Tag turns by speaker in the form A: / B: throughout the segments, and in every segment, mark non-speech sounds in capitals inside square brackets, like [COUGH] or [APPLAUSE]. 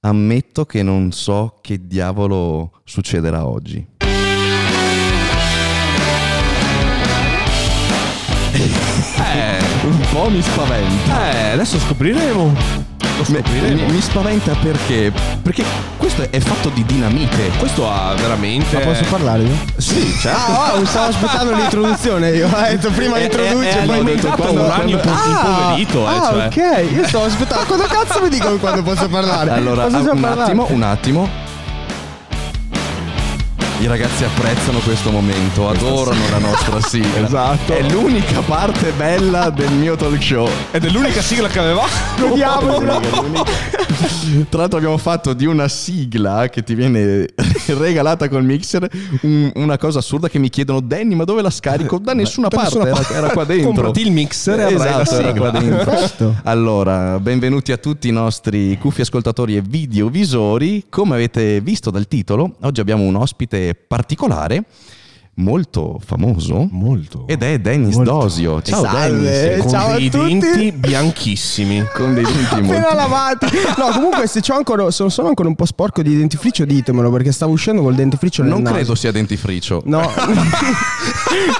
A: ammetto che non so che diavolo succederà oggi.
B: Eh,
A: Un po' mi spaventa.
B: eh, adesso scopriremo.
A: Mi,
B: scopriremo.
A: mi- mi spaventa perché? Perché questo è fatto di dinamite.
B: Questo ha veramente.
C: Ma posso parlare io?
A: Sì, certo.
C: Ah, oh, stavo aspettando [LAUGHS] l'introduzione io. Ho detto prima
A: Eh,
C: introduce,
A: eh,
C: poi ho
A: detto quando-
B: uranio
A: quando-
B: impoverito, eh,
C: ah,
B: cioè.
C: ok. Io stavo aspettando. Quando cazzo mi dicono quando posso parlare?
A: Allora,
C: Posso
A: un
C: parlare?
A: attimo, un attimo. I ragazzi apprezzano questo momento, adorano la nostra sigla. [LAUGHS]
B: Esatto.
A: È l'unica parte bella del mio talk show.
B: Ed è l'unica sigla che aveva. [LAUGHS]
C: Vediamo.
A: Tra l'altro abbiamo fatto di una sigla che ti viene [LAUGHS] regalata col mixer un- una cosa assurda che mi chiedono Danny ma dove la scarico? Da nessuna
B: Da
A: parte,
B: nessuna
A: era,
B: parte.
A: era qua dentro.
B: Comprati il mixer e avrai la
A: esatto, era
B: sigla.
A: qua dentro. Allora, benvenuti a tutti i nostri cuffi ascoltatori e videovisori. Come avete visto dal titolo, oggi abbiamo un ospite particolare, molto famoso.
B: Molto.
A: Ed è Dennis
B: Molto.
A: Dosio. Ciao
C: Salve.
A: Dennis.
B: Con
C: Ciao
B: dei denti bianchissimi.
A: Con dei denti molto...
C: Appena lavati. No, comunque se c'ho ancora, sono, sono ancora un po' sporco di dentifricio, ditemelo perché stavo uscendo col dentifricio
A: Non
C: naso.
A: credo sia dentifricio.
C: No, [LAUGHS]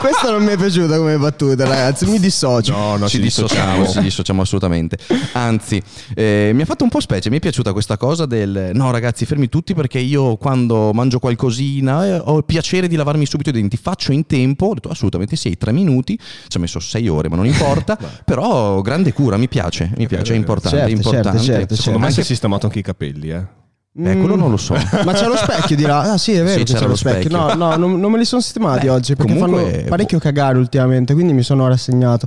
C: questa non mi è piaciuta come battuta, ragazzi. Mi dissocio.
B: No, no,
A: ci dissociamo, ci dissociamo assolutamente. Anzi, eh, mi ha fatto un po' specie, mi è piaciuta questa cosa del no ragazzi fermi tutti perché io quando mangio qualcosina eh, ho il piacere di lavarmi subito i denti, faccio in tempo, ho detto assolutamente sì, tre minuti, ci ha messo sei ore ma non importa, [LAUGHS] [LAUGHS] però grande cura, mi piace, mi piace, è importante, è
C: Certo,
A: importante.
C: certo, certo,
B: Secondo me
A: Anche-
B: si è sistemato anche i capelli, eh.
A: Eh, quello non lo so. [LAUGHS]
C: Ma c'è lo specchio, dirà. Ah, sì, è vero.
A: Sì,
C: che
A: c'era
C: c'è
A: lo
C: specchio.
A: specchio.
C: No, no, non, non me li sono sistemati
A: Beh,
C: oggi perché fanno parecchio cagare ultimamente. Quindi mi sono rassegnato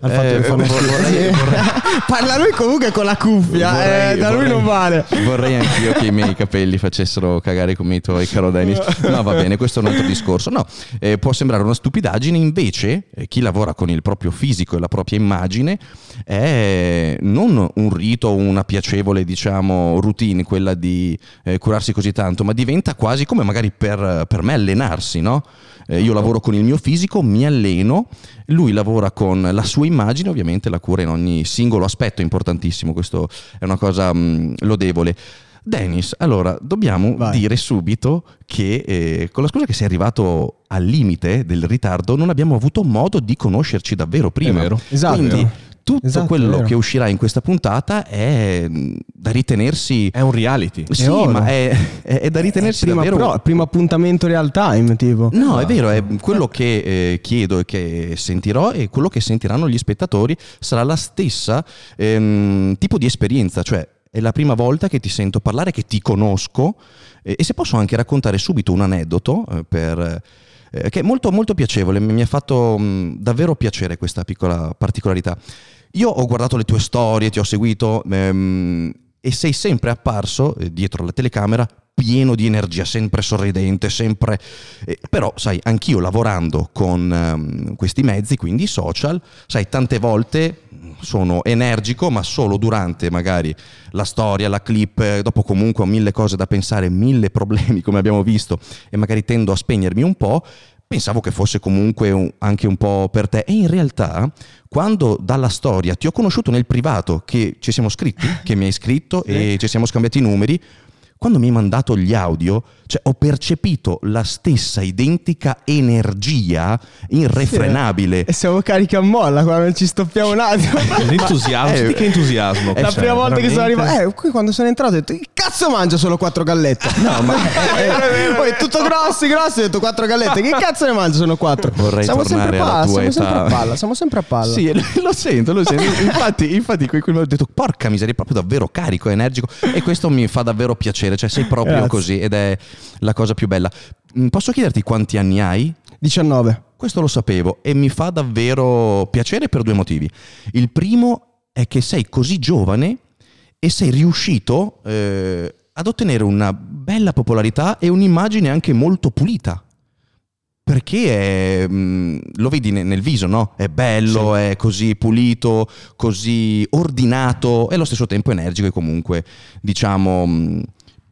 C: al fatto
A: Eh,
C: che fanno schifo.
A: vorrei- vorrei- [LAUGHS]
C: Parla lui comunque con la cuffia.
A: Vorrei-
C: eh, da lui non vale.
A: Vorrei anch'io che i miei capelli facessero cagare come i tuoi, caro Dennis. No, va bene, questo è un altro discorso. No, eh, può sembrare una stupidaggine, invece, eh, chi lavora con il proprio fisico e la propria immagine è non un rito, una piacevole, diciamo, routine, quella di eh, curarsi così tanto, ma diventa quasi come magari per, per me allenarsi, no? Eh, io lavoro con il mio fisico, mi alleno, lui lavora con la sua immagine, ovviamente la cura in ogni singolo aspetto è importantissimo, questo è una cosa mh, lodevole. Dennis, allora dobbiamo
C: Vai.
A: dire subito che eh, con la scusa che sei arrivato al limite del ritardo non abbiamo avuto modo di conoscerci davvero prima.
B: vero.
C: Esatto.
A: Quindi tutto
C: Esatto, è
A: quello che uscirà in questa puntata è mh, da ritenersi...
B: È un reality.
A: sì,
C: oro.
A: ma è, è- è da ritenersi
C: prima,
A: davvero...
C: però, primo appuntamento real time, tipo.
A: No, è vero, è quello che eh, chiedo e che sentirò e quello che sentiranno gli spettatori sarà la stessa ehm, tipo di esperienza, cioè è la prima volta che ti sento parlare, che ti conosco e se posso anche raccontare subito un aneddoto eh, per, eh, che è molto molto piacevole, mi mi ha fatto mh, davvero piacere questa piccola particolarità. Io ho guardato le tue storie, ti ho seguito ehm, e sei sempre apparso eh, dietro la telecamera pieno di energia, sempre sorridente, sempre... eh, però, sai, anch'io lavorando con ehm, questi mezzi, quindi social, sai, tante volte sono energico, ma solo durante magari la storia, la clip, eh, dopo comunque ho mille cose da pensare, mille problemi [LAUGHS] come abbiamo visto e magari tendo a spegnermi un po', pensavo che fosse comunque un- anche un po' per te. E in realtà quando dalla storia ti ho conosciuto nel privato, che ci siamo scritti, che mi hai scritto e ci siamo scambiati i numeri, quando mi hai mandato gli audio, cioè, ho percepito la stessa identica energia irrefrenabile.
C: E siamo carichi a molla qua, non ci stoppiamo un attimo. [LAUGHS]
B: L'entusiasmo.
A: Eh,
B: che entusiasmo.
A: eh,
C: la
B: Cioè,
C: prima volta che sono
B: veramente.
C: arrivato, eh, qui quando sono entrato ho detto, che cazzo mangio solo quattro gallette?
A: No, ma [LAUGHS]
C: Poi tutto grossi, grossi, ho detto quattro gallette, che cazzo ne mangio? Sono quattro.
A: Vorrei
C: siamo
A: tornare
C: sempre palla,
A: tua
C: siamo sempre a
A: età.
C: palla, siamo sempre a palla.
A: Sì, [LAUGHS] lo sento, lo sento. Infatti, infatti quel quel- ho detto, porca miseria, è proprio davvero carico, energico. E questo mi fa davvero piacere. Cioè, sei proprio
C: Grazie.
A: così ed è la cosa più bella. Mm, Posso chiederti quanti anni hai?
C: 19.
A: Questo lo sapevo e mi fa davvero piacere per due motivi. Il primo è che sei così giovane e sei riuscito eh, ad ottenere una bella popolarità e un'immagine anche molto pulita. Perché è, mm, lo vedi ne- nel viso, no? È bello, è così pulito, così ordinato e allo stesso tempo energico e comunque, diciamo, mm,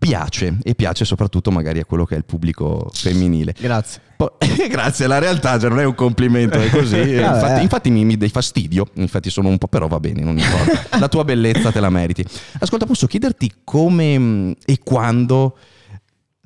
A: piace e piace soprattutto magari a quello che è il pubblico femminile.
C: Grazie.
A: Poi- [LAUGHS] grazie, la realtà cioè, non è un complimento, è così. [LAUGHS] Infatti infatti mi, mi dai fastidio, infatti sono un po', però va bene, non importa. La tua bellezza te la meriti. Ascolta, posso chiederti come mh, e quando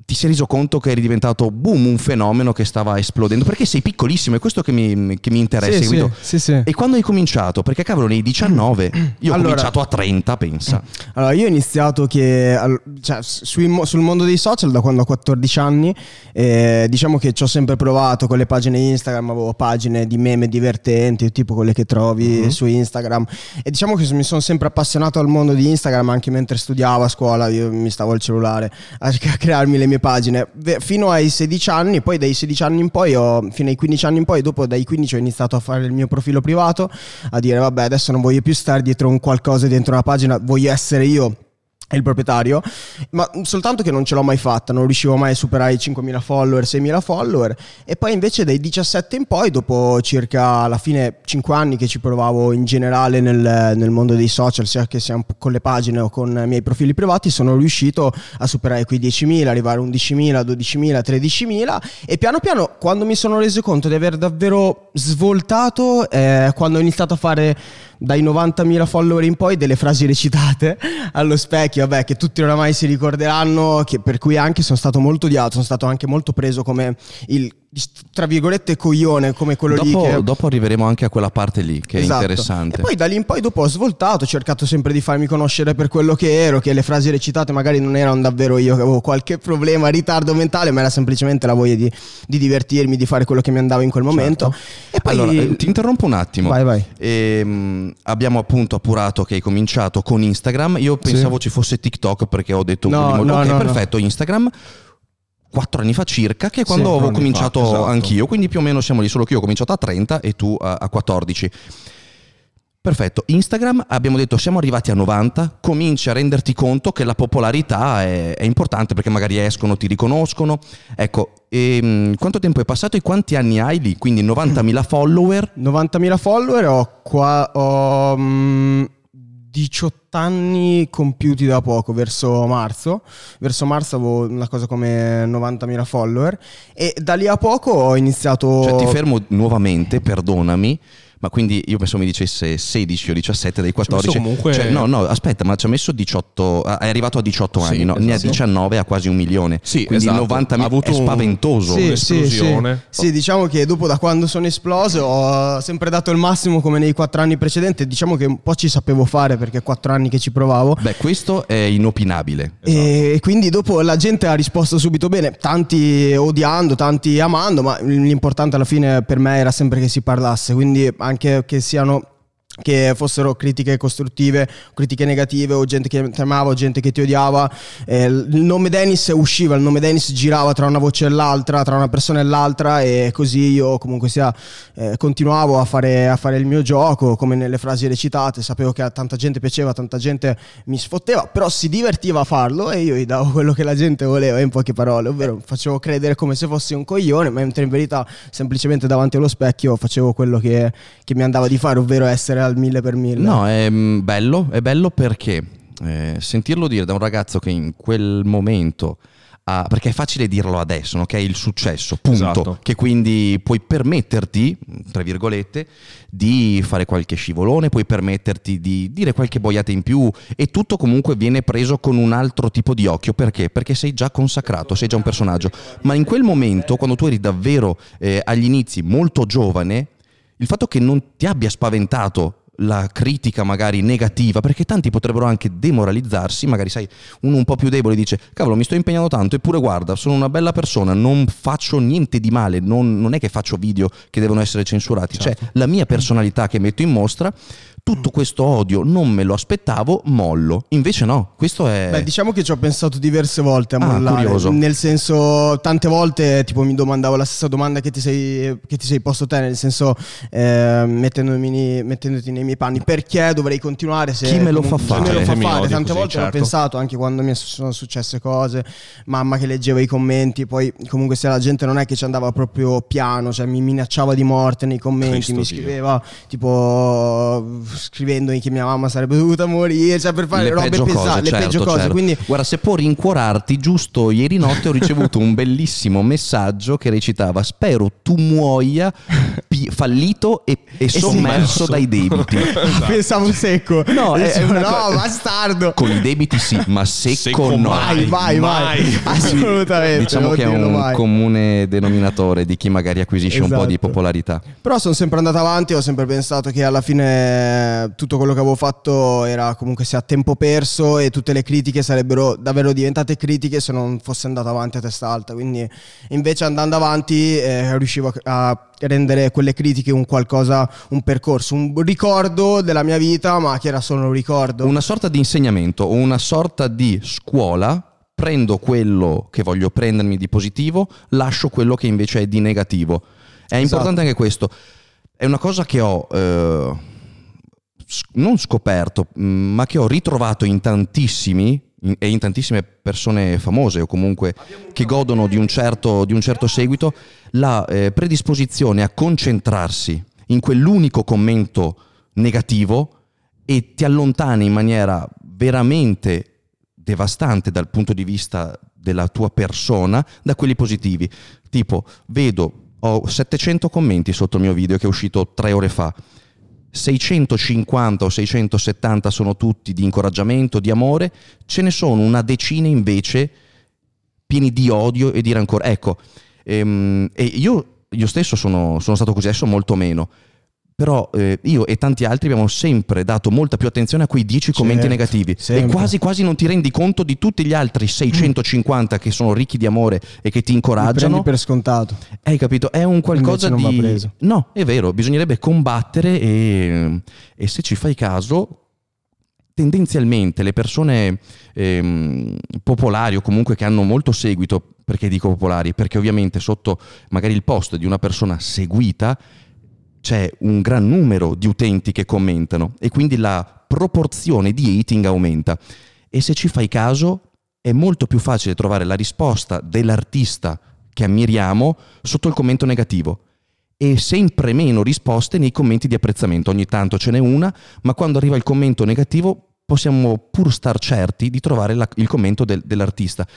A: ti sei reso conto che eri diventato boom, un fenomeno che stava esplodendo? Perché sei piccolissimo, è questo che mi, che mi interessa.
C: Sì,
A: capito?
C: sì, sì.
A: E quando hai cominciato? Perché cavolo, nei 19, io ho [CLEARS THROAT]
C: Allora-
A: cominciato a 30, pensa.
C: Allora, io ho iniziato che, cioè, sui sul mondo dei social da quando ho 14 anni, eh, diciamo che ci ho sempre provato con le pagine Instagram, avevo pagine di meme divertenti, tipo quelle che trovi su Instagram. E diciamo che mi sono sempre appassionato al mondo di Instagram anche mentre studiavo a scuola, io mi stavo al cellulare a crearmi le mie pagine. Ve- Fino ai 16 anni, poi dai 16 anni in poi, ho- fino ai 15 anni in poi, dopo dai 15 ho iniziato a fare il mio profilo privato, a dire vabbè adesso non voglio più stare dietro un qualcosa dentro una pagina, voglio essere io il proprietario, ma soltanto che non ce l'ho mai fatta, non riuscivo mai a superare i 5.000 follower, 6.000 follower e poi invece dai 17 in poi, dopo circa alla fine 5 anni che ci provavo in generale nel, nel mondo dei social, sia che sia con le pagine o con i miei profili privati, sono riuscito a superare quei 10.000, arrivare a 11.000, 12.000, 13.000 e piano piano quando mi sono reso conto di aver davvero svoltato, eh, quando ho iniziato a fare dai 90.000 follower in poi delle frasi recitate allo specchio, vabbè, che tutti oramai si ricorderanno, che- per cui anche sono stato molto odiato, sono stato anche molto preso come il, tra virgolette, coglione, come quello lì
A: Dopo,
C: che...
A: dopo arriveremo anche a quella parte lì, che
C: Esatto.
A: è interessante.
C: E poi da lì in poi dopo ho svoltato, ho cercato sempre di farmi conoscere per quello che ero, che le frasi recitate magari non erano davvero io che avevo qualche problema, ritardo mentale, ma era semplicemente la voglia di, di divertirmi, di fare quello che mi andava in quel momento. E poi...
A: Allora, eh, ti interrompo un attimo.
C: Vai, vai.
A: Ehm, abbiamo appunto appurato che hai cominciato con Instagram. Io pensavo ci fosse TikTok perché ho detto
C: No,
A: prima,
C: no,
A: ok,
C: no, no.
A: perfetto, Instagram. Quattro anni fa circa, che è quando
C: Sì,
A: avevo
B: anni fa,
A: cominciato
B: esatto.
A: anch'io, quindi più o meno siamo lì, solo che io ho cominciato a 30 e tu a, a 14. Perfetto, Instagram abbiamo detto siamo arrivati a 90, cominci a renderti conto che la popolarità è, è importante perché magari escono, ti riconoscono. Ecco, ehm, quanto tempo è passato e quanti anni hai lì? Quindi [CLEARS THROAT] 90.000 follower,
C: 90.000 follower, ho, qua, ho mm, 18 anni compiuti da poco, verso marzo. Verso marzo avevo una cosa come 90.000 follower e da lì a poco ho iniziato...
A: Cioè, ti fermo nuovamente, perdonami. Ma quindi io penso mi dicesse 16 o 17 dei 14.
B: messo comunque-
A: Cioè, no, no, aspetta, ma ci ha messo 18. ah, È arrivato a 18 anni,
B: Sì,
A: no? ne ha
B: esatto.
A: 19 a quasi un milione.
B: Sì,
A: quindi
B: esatto.
A: 90.000
B: Ha avuto
A: è
B: un-
A: spaventoso.
C: Sì,
B: un'esplosione.
C: Sì, sì. Sì, diciamo che dopo da quando sono esploso ho sempre dato il massimo come nei quattro anni precedenti. Diciamo che un po' ci sapevo fare perché quattro anni che ci provavo.
A: Beh, questo è inopinabile.
C: E quindi dopo la gente ha risposto subito bene, tanti odiando, tanti amando, ma l'importante alla fine per me era sempre che si parlasse, quindi anche che siano che fossero critiche costruttive, critiche negative o gente che ti amava o gente che ti odiava, eh, il nome Dennis usciva, il nome Dennis girava tra una voce e l'altra, tra una persona e l'altra e così io comunque sia eh, continuavo a fare, a fare il mio gioco come nelle frasi recitate, sapevo che a tanta gente piaceva, tanta gente mi sfotteva, però si divertiva a farlo e io gli davo quello che la gente voleva in poche parole, ovvero facevo credere come se fossi un coglione, mentre in verità semplicemente davanti allo specchio facevo quello che, che mi andava di fare, ovvero essere al mille per mille.
A: No, è mm, bello, è bello perché eh, sentirlo dire da un ragazzo che in quel momento ha, perché è facile dirlo adesso, no? che è il successo, punto,
B: Esatto.
A: che quindi puoi permetterti, tra virgolette, di fare qualche scivolone, puoi permetterti di dire qualche boiata in più e tutto comunque viene preso con un altro tipo di occhio, perché? Perché sei già consacrato, sei già un personaggio, ma in quel momento, quando tu eri davvero eh, agli inizi molto giovane, il fatto che non ti abbia spaventato la critica magari negativa, perché tanti potrebbero anche demoralizzarsi, magari sai, uno un po' più debole dice, cavolo mi sto impegnando tanto, eppure guarda, sono una bella persona, non faccio niente di male, non, non è che faccio video che devono essere censurati,
B: Certo.
A: cioè la mia personalità che metto in mostra, tutto questo odio non me lo aspettavo, mollo, invece no, questo è...
C: Beh, diciamo che ci ho pensato diverse volte a
A: Ah,
C: mollare.
A: curioso.
C: Nel senso, tante volte tipo mi domandavo la stessa domanda che ti sei, che ti sei posto te, nel senso, eh, mettendomi, mettendoti nei miei panni, perché dovrei continuare se
A: Chi me lo fa
C: chi me
A: fare?
C: lo fa
B: Mi
C: fare? Tante
B: così,
C: volte l'ho
B: certo.
C: pensato anche quando mi sono successe cose, mamma che leggeva i commenti, poi comunque se la gente non è che ci andava proprio piano, cioè mi minacciava di morte nei commenti,
B: Cristo
C: mi
B: Dio.
C: scriveva tipo scrivendomi che mia mamma sarebbe dovuta morire, cioè per fare
A: le
C: robe
A: peggio
C: pesanti,
A: cose,
C: le
A: certo,
C: peggio cose.
A: certo.
C: Quindi
A: Guarda, se può rincuorarti, giusto ieri notte ho [LAUGHS] ricevuto un bellissimo messaggio che recitava: Spero tu muoia pi- fallito e, e sommerso
B: sì.
A: dai debiti. [LAUGHS]
C: pensavo secco.
A: No, è- è una
C: no, bastardo.
A: Con i debiti sì, ma secco,
B: Secco
A: no.
C: Vai, vai, vai.
B: mai. [LAUGHS]
C: Assolutamente.
A: Diciamo che è un
C: mai.
A: comune denominatore di chi magari acquisisce un po' di
C: Esatto.
A: popolarità.
C: Però sono sempre andato avanti, ho sempre pensato che alla fine eh, tutto quello che avevo fatto era comunque sia a tempo perso e tutte le critiche sarebbero davvero diventate critiche se non fosse andato avanti a testa alta. Quindi invece andando avanti eh, riuscivo a rendere quelle critiche un qualcosa, un percorso, un ricordo della mia vita, ma che era solo un ricordo.
A: Una sorta di insegnamento, una sorta di scuola. Prendo quello che voglio prendermi di positivo, lascio quello che invece è di negativo. È
C: Esatto.
A: importante anche questo. È una cosa che ho eh, non scoperto, mh, ma che ho ritrovato in tantissimi in- e in tantissime persone famose o comunque che godono di un certo, di un certo seguito, la eh, predisposizione a concentrarsi in quell'unico commento negativo e ti allontani in maniera veramente devastante dal punto di vista della tua persona da quelli positivi. Tipo, vedo, ho 700 commenti sotto il mio video che è uscito tre ore fa. 650 o 670 sono tutti di incoraggiamento, di amore, ce ne sono una decina invece pieni di odio e di rancore. Ecco, ehm, e io, io stesso sono, sono stato così, adesso molto meno. Però eh, io e tanti altri abbiamo sempre dato molta più attenzione a quei 10 commenti
C: Certo,
A: negativi e
C: sempre.
A: quasi quasi non ti rendi conto di tutti gli altri 650 che sono ricchi di amore e che ti
C: Mi prendi
A: incoraggiano.
C: per scontato.
A: Hai capito? È un qualcosa
C: Invece non
A: di...
C: va preso.
A: No, è vero, bisognerebbe combattere e, e se ci fai caso, tendenzialmente le persone ehm, popolari o comunque che hanno molto seguito, perché dico popolari? Perché ovviamente sotto magari il post di una persona seguita c'è un gran numero di utenti che commentano e quindi la proporzione di hating aumenta. E se ci fai caso, è molto più facile trovare la risposta dell'artista che ammiriamo sotto il commento negativo. E sempre meno risposte nei commenti di apprezzamento. Ogni tanto ce n'è una, ma quando arriva il commento negativo possiamo pur star certi di trovare la- il commento del- dell'artista.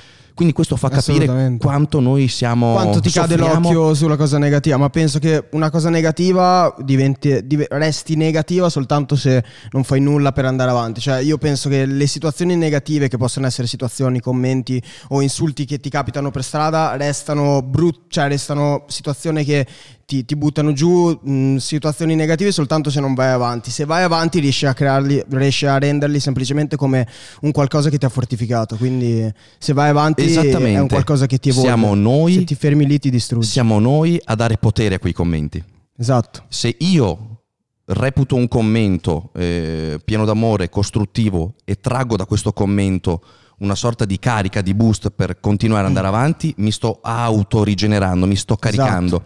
A: Quindi questo fa capire quanto noi siamo...
C: Quanto ti cade
A: soffriamo-
C: l'occhio sulla cosa negativa, ma penso che una cosa negativa diventi, dive- resti negativa soltanto se non fai nulla per andare avanti. Cioè, io penso che le situazioni negative, che possono essere situazioni, commenti o insulti che ti capitano per strada, restano brutte, cioè restano situazioni che ti, ti buttano giù, mh, situazioni negative soltanto se non vai avanti. Se vai avanti riesci a crearli, riesci a renderli semplicemente come un qualcosa che ti ha fortificato. Quindi se vai avanti
A: Esattamente.
C: è un qualcosa che ti evolve.
A: Siamo noi-
C: Se ti fermi lì ti distruggi.
A: Siamo noi a dare potere a quei commenti.
C: Esatto.
A: Se io reputo un commento eh, pieno d'amore, costruttivo e traggo da questo commento una sorta di carica, di boost per continuare ad andare avanti, mi sto autorigenerando, mi sto caricando.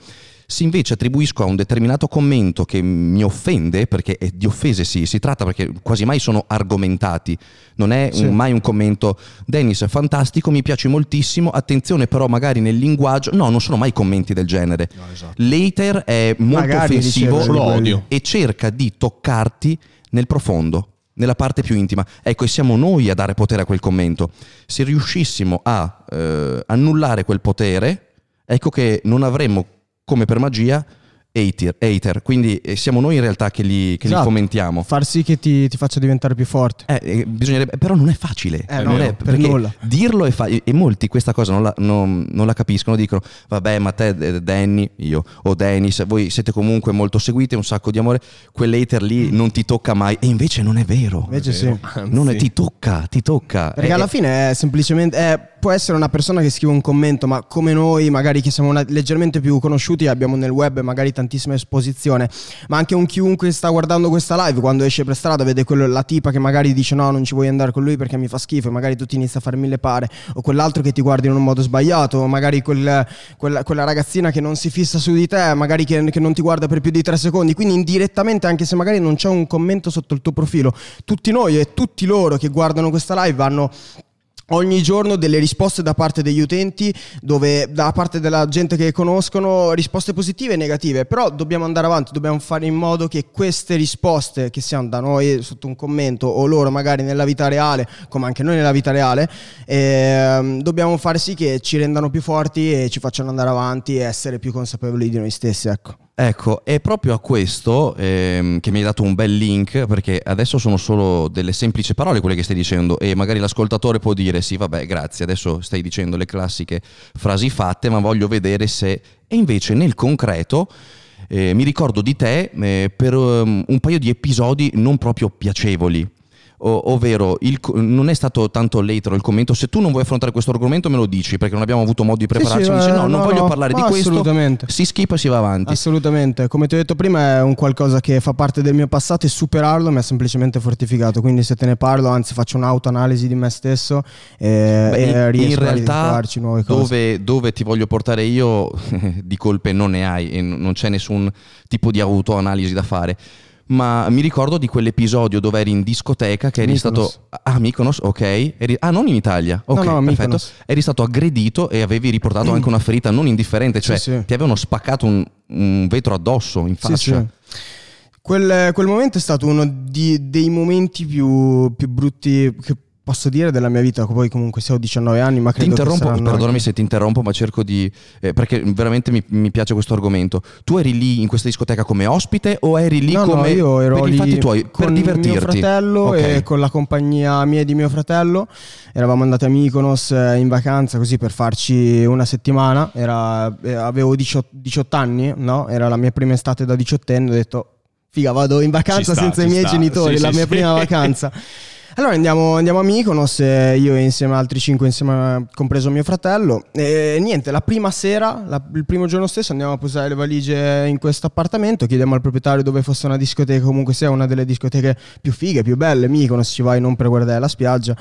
A: Se invece attribuisco a un determinato commento che mi offende, perché è di offese sì, si tratta perché quasi mai sono argomentati, non è un-
C: Sì.
A: mai un commento Dennis è fantastico, mi piace moltissimo, attenzione però magari nel linguaggio, no non sono mai commenti del genere. L'hater è molto
C: Magari
A: offensivo
B: Lo odio.
A: e cerca di toccarti nel profondo, nella parte più intima. Ecco, e siamo noi a dare potere a quel commento. Se riuscissimo a eh, annullare quel potere, ecco che non avremmo, come per magia, hater. hater. Quindi eh, siamo noi in realtà che li, che li
C: Esatto.
A: fomentiamo.
C: Far sì che ti, ti faccia diventare più forte.
A: Eh, eh, bisognerebbe- però non è facile.
C: Eh,
A: non
C: no,
A: è-
C: per
A: perché
C: nulla.
A: Dirlo è facile. E molti questa cosa non la, non- non la capiscono. Dicono, vabbè, ma te, eh, Danny, io, o Dennis, voi siete comunque molto seguiti, un sacco di amore. Quell'hater lì non ti tocca mai. E invece non è vero.
C: Invece sì.
A: Non è, ti tocca, ti tocca.
C: Perché
A: Eh,
C: alla fine è semplicemente. è- può essere una persona che scrive un commento, ma come noi, magari che siamo una- leggermente più conosciuti, abbiamo nel web magari tantissima esposizione. Ma anche un chiunque sta guardando questa live, quando esce per strada, vede quello- la tipa che magari dice no, non ci vuoi andare con lui perché mi fa schifo, e magari tu ti inizi a fare mille pare, o quell'altro che ti guarda in un modo sbagliato, o magari quel- quella, quella ragazzina che non si fissa su di te, magari che, che non ti guarda per più di tre secondi. Quindi indirettamente, anche se magari non c'è un commento sotto il tuo profilo, tutti noi e tutti loro che guardano questa live hanno ogni giorno delle risposte da parte degli utenti, dove da parte della gente che conoscono risposte positive e negative, però dobbiamo andare avanti, dobbiamo fare in modo che queste risposte che siano da noi sotto un commento o loro magari nella vita reale, come anche noi nella vita reale, ehm, dobbiamo fare sì che ci rendano più forti e ci facciano andare avanti e essere più consapevoli di noi stessi, ecco.
A: Ecco, è proprio a questo ehm, che mi hai dato un bel link, perché adesso sono solo delle semplici parole quelle che stai dicendo e magari l'ascoltatore può dire sì, vabbè, grazie, adesso stai dicendo le classiche frasi fatte, ma voglio vedere se... E invece nel concreto... eh, mi ricordo di te eh, per um, un paio di episodi non proprio piacevoli. Ovvero, il non è stato tanto later il commento. Se tu non vuoi affrontare questo argomento, me lo dici perché non abbiamo avuto modo di prepararci.
C: sì,
A: Mi dice:
C: eh,
A: No, non
C: no,
A: voglio
C: no,
A: parlare di questo. Si skippa e si va avanti.
C: Assolutamente, come ti ho detto prima è un qualcosa che fa parte del mio passato e superarlo mi ha semplicemente fortificato, quindi se te ne parlo, anzi faccio un'autoanalisi di me stesso e,
A: Beh,
C: e riesco
A: in
C: a
A: realtà
C: ritrovarci nuove cose.
A: dove, dove ti voglio portare io [LAUGHS] di colpe non ne hai e non c'è nessun tipo di autoanalisi da fare. Ma mi ricordo di quell'episodio dove eri in discoteca che eri
C: Mykonos.
A: stato... Ah, Mykonos, ok. Eri- Ah, non in Italia. Ok,
C: No, no,
A: perfetto.
C: Mykonos.
A: Eri stato aggredito e avevi riportato anche una ferita non indifferente, cioè
C: Sì, sì.
A: ti avevano spaccato un, un vetro addosso in faccia.
C: sì. Quel, quel momento è stato uno di- dei momenti più, più brutti che posso dire della mia vita, poi comunque se ho 19 anni, ma
A: Ti
C: credo che
A: interrompo,
C: saranno
A: perdonami
C: anche-
A: se ti interrompo, ma cerco di. eh, perché veramente mi, mi piace questo argomento. Tu eri lì in questa discoteca come ospite o eri lì
C: No, no,
A: come.
C: io ero
A: per
C: lì
A: i fatti tuoi, per
C: con
A: divertirti?
C: mio fratello
A: Ok.
C: e con la compagnia mia e di mio fratello. Eravamo andati a Mykonos eh, in vacanza così per farci una settimana. Era- eh, avevo 18, 18 anni, no? Era la mia prima estate da diciottenne. Ho detto, figa, vado in vacanza
B: sta,
C: senza i miei
B: sta.
C: genitori,
B: Sì,
C: la
B: sì,
C: mia
B: sì.
C: prima vacanza. [LAUGHS] Allora andiamo, andiamo a Mykonos, io insieme a altri cinque, insieme a- compreso mio fratello. E niente, la prima sera, la- il primo giorno stesso andiamo a posare le valigie in questo appartamento, chiediamo al proprietario dove fosse una discoteca, comunque sia una delle discoteche più fighe, più belle, Mykonos, ci vai non per guardare la spiaggia.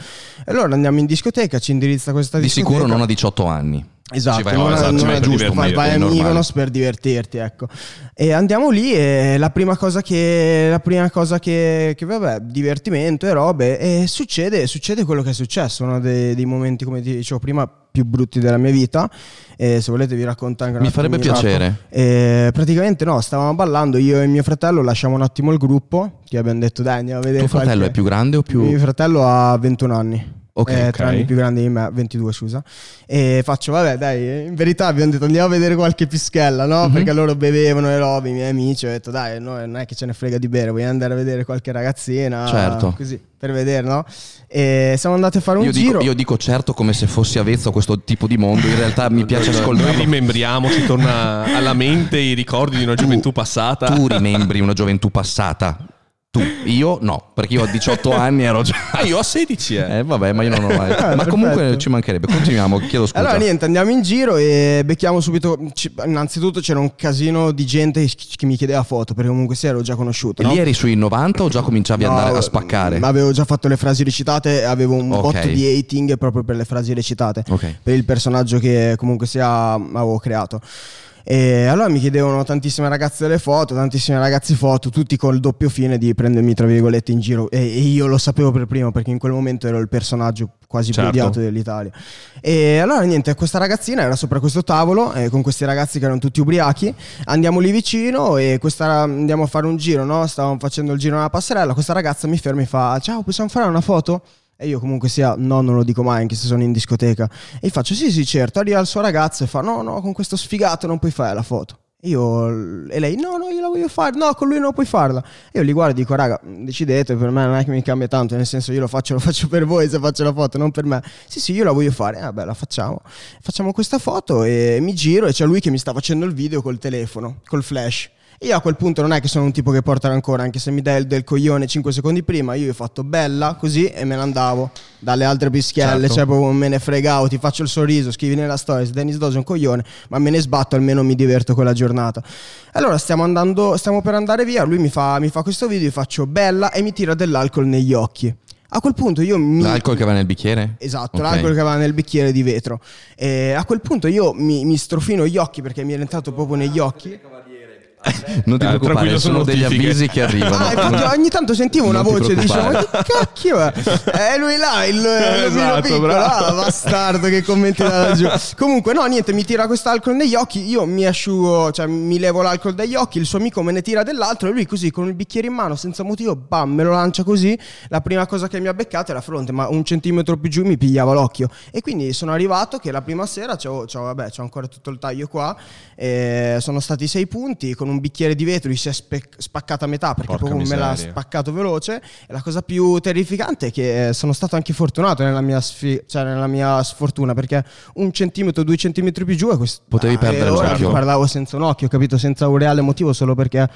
C: E allora andiamo in discoteca, ci indirizza questa
A: Di
C: discoteca.
A: sicuro non a 18 anni.
C: Esatto,
A: Ci vai-
C: non,
A: esatto,
C: non
A: ci vai
C: è giusto, vai,
A: divertirti,
C: vai a. Mykonos per divertirti, ecco. E andiamo lì e la prima cosa che, la prima cosa che, che, vabbè, divertimento e robe, e succede, succede quello che è successo, uno dei, dei momenti, come ti dicevo prima, più brutti della mia vita. E se volete vi racconto anche un
A: Mi farebbe piacere.
C: racconto. E praticamente no, stavamo ballando, io e mio fratello lasciamo un attimo il gruppo, che abbiamo detto dai andiamo a vedere
A: Tuo fratello
C: qualche-
A: è più grande o più.
C: mio fratello ha 21 anni.
A: Ok,
C: è
B: ok.
C: tre anni più grande di me, 22 scusa. E faccio, vabbè dai, in verità abbiamo detto andiamo a vedere qualche pischella, no?
A: Mhm.
C: Perché loro bevevano e robe, i miei amici. Ho detto dai, no, non è che ce ne frega di bere, vogliamo andare a vedere qualche ragazzina.
A: Certo.
C: Così, per vedere, no? E siamo andati a fare un
A: Io
C: giro.
A: dico, io dico certo come se fossi avvezzo a questo tipo di mondo. In realtà mi [LAUGHS] piace
B: Noi
A: ascoltarlo.
B: rimembriamo, ci torna alla mente i ricordi di una gioventù passata.
A: Tu rimembri una gioventù passata. Tu, io no, perché io a 18 [LAUGHS] anni ero già.
B: Ah, io ho 16, eh.
A: Eh, vabbè, ma io non ho mai.
C: Ah,
A: ma comunque
C: perfetto.
A: ci mancherebbe. Continuiamo, chiedo scusa.
C: Allora niente, andiamo in giro e becchiamo subito. innanzitutto c'era un casino di gente che mi chiedeva foto, perché comunque sì, ero già conosciuto.
A: E
C: no?
A: lì eri sui 90 o già cominciavi ad
C: No,
A: andare a spaccare?
C: Ma avevo già fatto le frasi recitate, avevo un
A: Ok.
C: botto di hating proprio per le frasi recitate,
A: Ok.
C: per il personaggio che comunque sia avevo creato. E allora mi chiedevano tantissime ragazze le foto, tantissime ragazzi foto, tutti col doppio fine di prendermi tra virgolette in giro. E, io lo sapevo per primo perché in quel momento ero il personaggio quasi più
B: Certo.
C: odiato dell'Italia. E allora niente, questa ragazzina era sopra questo tavolo eh, con questi ragazzi che erano tutti ubriachi. Andiamo lì vicino e questa, andiamo a fare un giro, no? Stavamo facendo il giro nella passerella. Questa ragazza mi ferma e fa: Ciao, possiamo fare una foto? E io comunque sia, no, non lo dico mai anche se sono in discoteca. E gli faccio, sì, sì, certo. Arriva il suo ragazzo e fa, no, no, con questo sfigato non puoi fare la foto. Io, e lei, no, no, io la voglio fare, no, con lui non puoi farla. Io li guardo e dico, raga, decidete, per me non è che mi cambia tanto, nel senso io lo faccio, lo faccio per voi se faccio la foto, non per me. Sì, sì, io la voglio fare, vabbè, la facciamo. Facciamo questa foto e mi giro e c'è lui che mi sta facendo il video col telefono, col flash. Io a quel punto non è che sono un tipo che porta ancora, anche se mi dai il del coglione 5 secondi prima, io ho fatto bella così e me ne andavo dalle altre pischielle,
B: Certo.
C: cioè proprio me ne fregavo, ti faccio il sorriso, scrivi nella storia, se Dennis Dose è un coglione, ma me ne sbatto, almeno mi diverto quella giornata. Allora stiamo andando, stiamo per andare via, lui mi fa, mi fa questo video, io faccio bella e mi tira dell'alcol negli occhi. A quel punto io mi...
A: L'alcol che aveva nel bicchiere?
C: Esatto,
A: Ok.
C: l'alcol che aveva nel bicchiere di vetro. E a quel punto io mi, mi strofino gli occhi perché mi è entrato proprio negli occhi.
A: Non ti
B: Eh,
A: preoccupare,
B: tranquillo,
A: sono
B: sono
A: degli
B: notifiche.
A: avvisi che arrivano.
C: Ah, ogni tanto sentivo una
A: Non
C: voce dicevo ma che cacchio è? È [LAUGHS] lui là, il l'omino
B: Esatto,
C: piccolo,
B: bravo.
C: ah, bastardo che commenti da laggiù. Comunque no, niente, mi tira quest'alcol negli occhi, io mi asciugo, cioè mi levo l'alcol dagli occhi, il suo amico me ne tira dell'altro e lui così con il bicchiere in mano senza motivo, bam, me lo lancia così. La prima cosa che mi ha beccato è la fronte, ma un centimetro più giù mi pigliava l'occhio. E quindi sono arrivato che la prima sera c'ho, c'ho, vabbè, c'ho ancora tutto il taglio qua, e sono stati sei punti con un bicchiere di vetro, gli si è spe- spaccato a metà perché
B: Porca
C: proprio me l'ha
B: miseria.
C: spaccato veloce. E la cosa più terrificante è che eh, sono stato anche fortunato nella mia, sfi- cioè nella mia sfortuna perché un centimetro, due centimetri più giù è questo.
A: Potevi
C: Ah,
A: perdere l'occhio.
C: Parlavo senza un occhio, capito? Senza un reale motivo, solo perché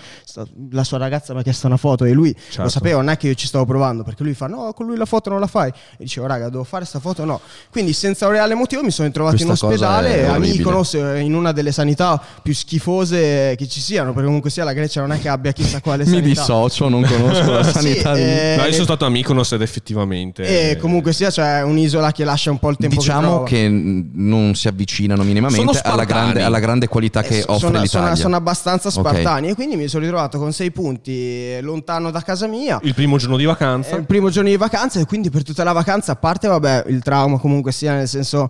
C: la sua ragazza mi ha chiesto una foto e lui lo
B: Certo.
C: sapeva, non è che io ci stavo provando perché lui fa no, con lui la foto non la fai. E dicevo, raga, devo fare sta foto? No. Quindi senza un reale motivo mi sono trovato
A: Questa
C: in ospedale a. Mykonos in una delle sanità più schifose che ci siano, perché comunque sia la Grecia non è che abbia chissà quale [LAUGHS]
A: Mi
C: sanità.
A: dissocio, non conosco la [LAUGHS]
C: Sì,
A: sanità lì.
C: eh,
B: No, io sono stato a Mykonos ed effettivamente...
C: E comunque sia, cioè un'isola che lascia un po' il tempo
A: Diciamo che n- non si avvicinano minimamente alla grande, alla grande qualità che
C: Eh,
A: offre
C: sono,
A: l'Italia.
C: sono, sono abbastanza spartani e quindi mi sono ritrovato con sei punti eh, lontano da casa mia.
B: Il primo giorno di vacanza.
C: il primo giorno di vacanza e quindi per tutta la vacanza, a parte vabbè, il trauma comunque sia nel senso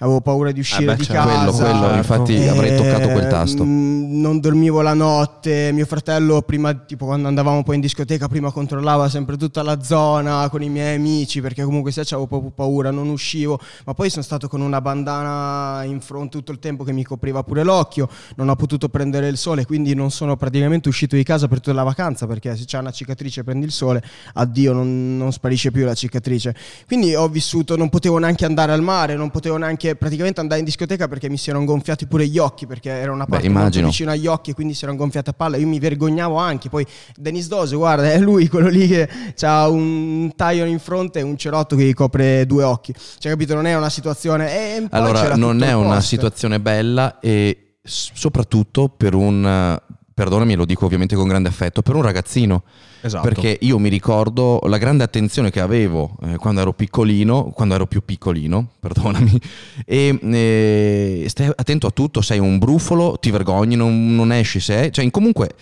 C: avevo paura di uscire
B: Eh beh,
C: di
B: certo.
C: casa.
A: Quello, quello, infatti
C: Eh,
A: avrei toccato quel tasto.
C: mm, Non dormivo la notte. Mio fratello, prima, tipo quando andavamo poi in discoteca, prima controllava sempre tutta la zona con i miei amici perché comunque sia avevo proprio paura, non uscivo. Ma poi sono stato con una bandana in fronte tutto il tempo che mi copriva pure l'occhio. Non ho potuto prendere il sole, quindi non sono praticamente uscito di casa per tutta la vacanza perché se c'è una cicatrice e prendi il sole, addio, non, non sparisce più la cicatrice. Quindi ho vissuto, non potevo neanche andare al mare, non potevo neanche praticamente andare in discoteca perché mi si erano gonfiati pure gli occhi perché era una
A: Beh,
C: parte molto
A: immagino.
C: vicino agli occhi e quindi si erano gonfiate a palla. Io mi vergognavo anche. Poi Denis Dose, guarda, è lui quello lì che ha un taglio in fronte e un cerotto che gli copre due occhi. Cioè, capito? Non è una situazione. E poi
A: Allora, non è una situazione bella e soprattutto per un, eh, perdonami, lo dico ovviamente con grande affetto, per un ragazzino.
B: Esatto.
A: Perché io mi ricordo la grande attenzione che avevo eh, quando ero piccolino, quando ero più piccolino, [LAUGHS] perdonami, e eh, stai attento a tutto, sei un brufolo, ti vergogni, non, non esci, se cioè comunque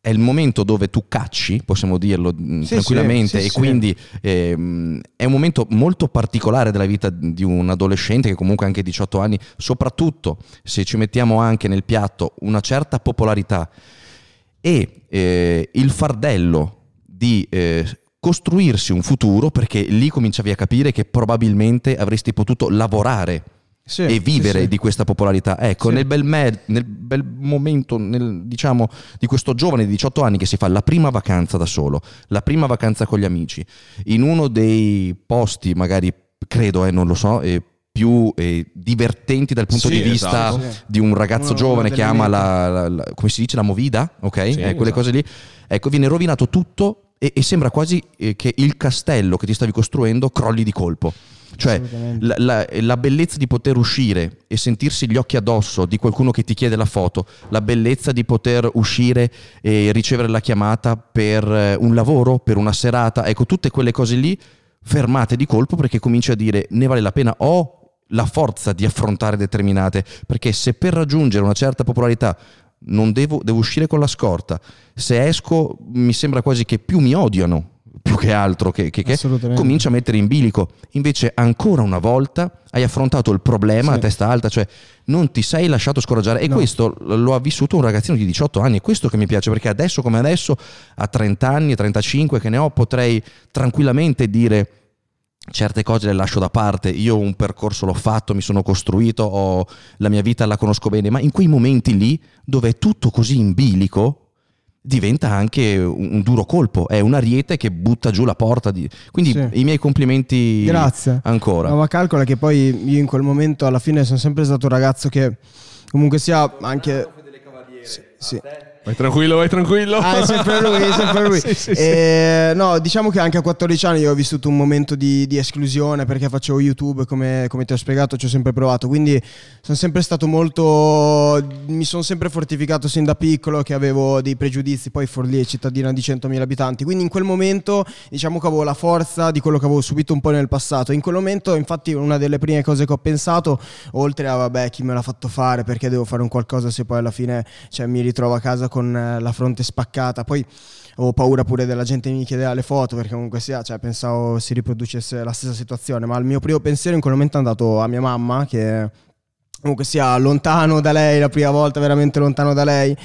A: è il momento dove tu cacci, possiamo dirlo mh,
C: Sì,
A: tranquillamente,
C: sì,
A: e
C: sì,
A: quindi ehm, è un momento molto particolare della vita di un adolescente che comunque ha anche 18 anni, soprattutto se ci mettiamo anche nel piatto una certa popolarità e eh, il fardello di eh, costruirsi un futuro, perché lì cominciavi a capire che probabilmente avresti potuto lavorare
C: Sì,
A: e
C: sì,
A: vivere
C: sì.
A: di questa popolarità. Ecco,
C: Sì.
A: nel, bel me- nel bel momento nel- diciamo, di questo giovane di 18 anni che si fa la prima vacanza da solo, la prima vacanza con gli amici, in uno dei posti, magari credo, eh, non lo so, eh, più eh, divertenti dal punto
B: Sì,
A: di vista
B: esatto.
C: Sì.
A: di un ragazzo giovane
C: uno
A: che ama la, la- la- come si dice, la movida, ok?
B: Sì,
A: Eh, quelle
B: esatto.
A: cose lì. Ecco, viene rovinato tutto e, e sembra quasi eh, che il castello che ti stavi costruendo crolli di colpo. Cioè, la, la- la bellezza di poter uscire e sentirsi gli occhi addosso di qualcuno che ti chiede la foto, la bellezza di poter uscire e ricevere la chiamata per eh, un lavoro, per una serata, ecco, tutte quelle cose lì fermate di colpo perché cominci a dire ne vale la pena, ho la forza di affrontare determinate, perché se per raggiungere una certa popolarità non devo, devo uscire con la scorta, se esco mi sembra quasi che più mi odiano più che altro che, che, che comincia a mettere in bilico. Invece, ancora una volta hai affrontato il problema
C: Sì.
A: a testa alta, cioè non ti sei lasciato scoraggiare. E
C: No.
A: questo lo ha vissuto un ragazzino di 18 anni. È questo che mi piace, perché adesso come adesso, a 30 anni, 35 che ne ho, potrei tranquillamente dire certe cose le lascio da parte, io un percorso l'ho fatto, mi sono costruito, ho- la mia vita la conosco bene, ma in quei momenti lì dove è tutto così in bilico diventa anche un, un duro colpo, è un ariete che butta giù la porta. Di... Quindi
C: Sì.
A: i miei complimenti
C: Grazie.
A: ancora.
C: No, ma calcola che poi io in quel momento alla fine sono sempre stato un ragazzo che comunque sia anche... Sì, sì.
B: Vai tranquillo, vai tranquillo.
C: Ah, è sempre lui, è sempre lui. [LAUGHS]
B: Sì, sì, sì.
C: Eh, no, diciamo che anche a 14 anni io ho vissuto un momento di, di esclusione perché facevo YouTube, come, come ti ho spiegato, ci ho sempre provato. Quindi sono sempre stato molto. Mi sono sempre fortificato sin da piccolo che avevo dei pregiudizi. Poi Forlì è cittadina di 100.000 abitanti. Quindi in quel momento, diciamo che avevo la forza di quello che avevo subito un po' nel passato. In quel momento, infatti, una delle prime cose che ho pensato, oltre a vabbè, chi me l'ha fatto fare, perché devo fare un qualcosa se poi alla fine cioè, mi ritrovo a casa con eh, la fronte spaccata. Poi avevo paura pure della gente che mi chiedeva le foto perché comunque sia, cioè, pensavo si riproducesse la stessa situazione. Ma il mio primo pensiero in quel momento è andato a mia mamma, che comunque sia lontano da lei, la prima volta veramente lontano da lei.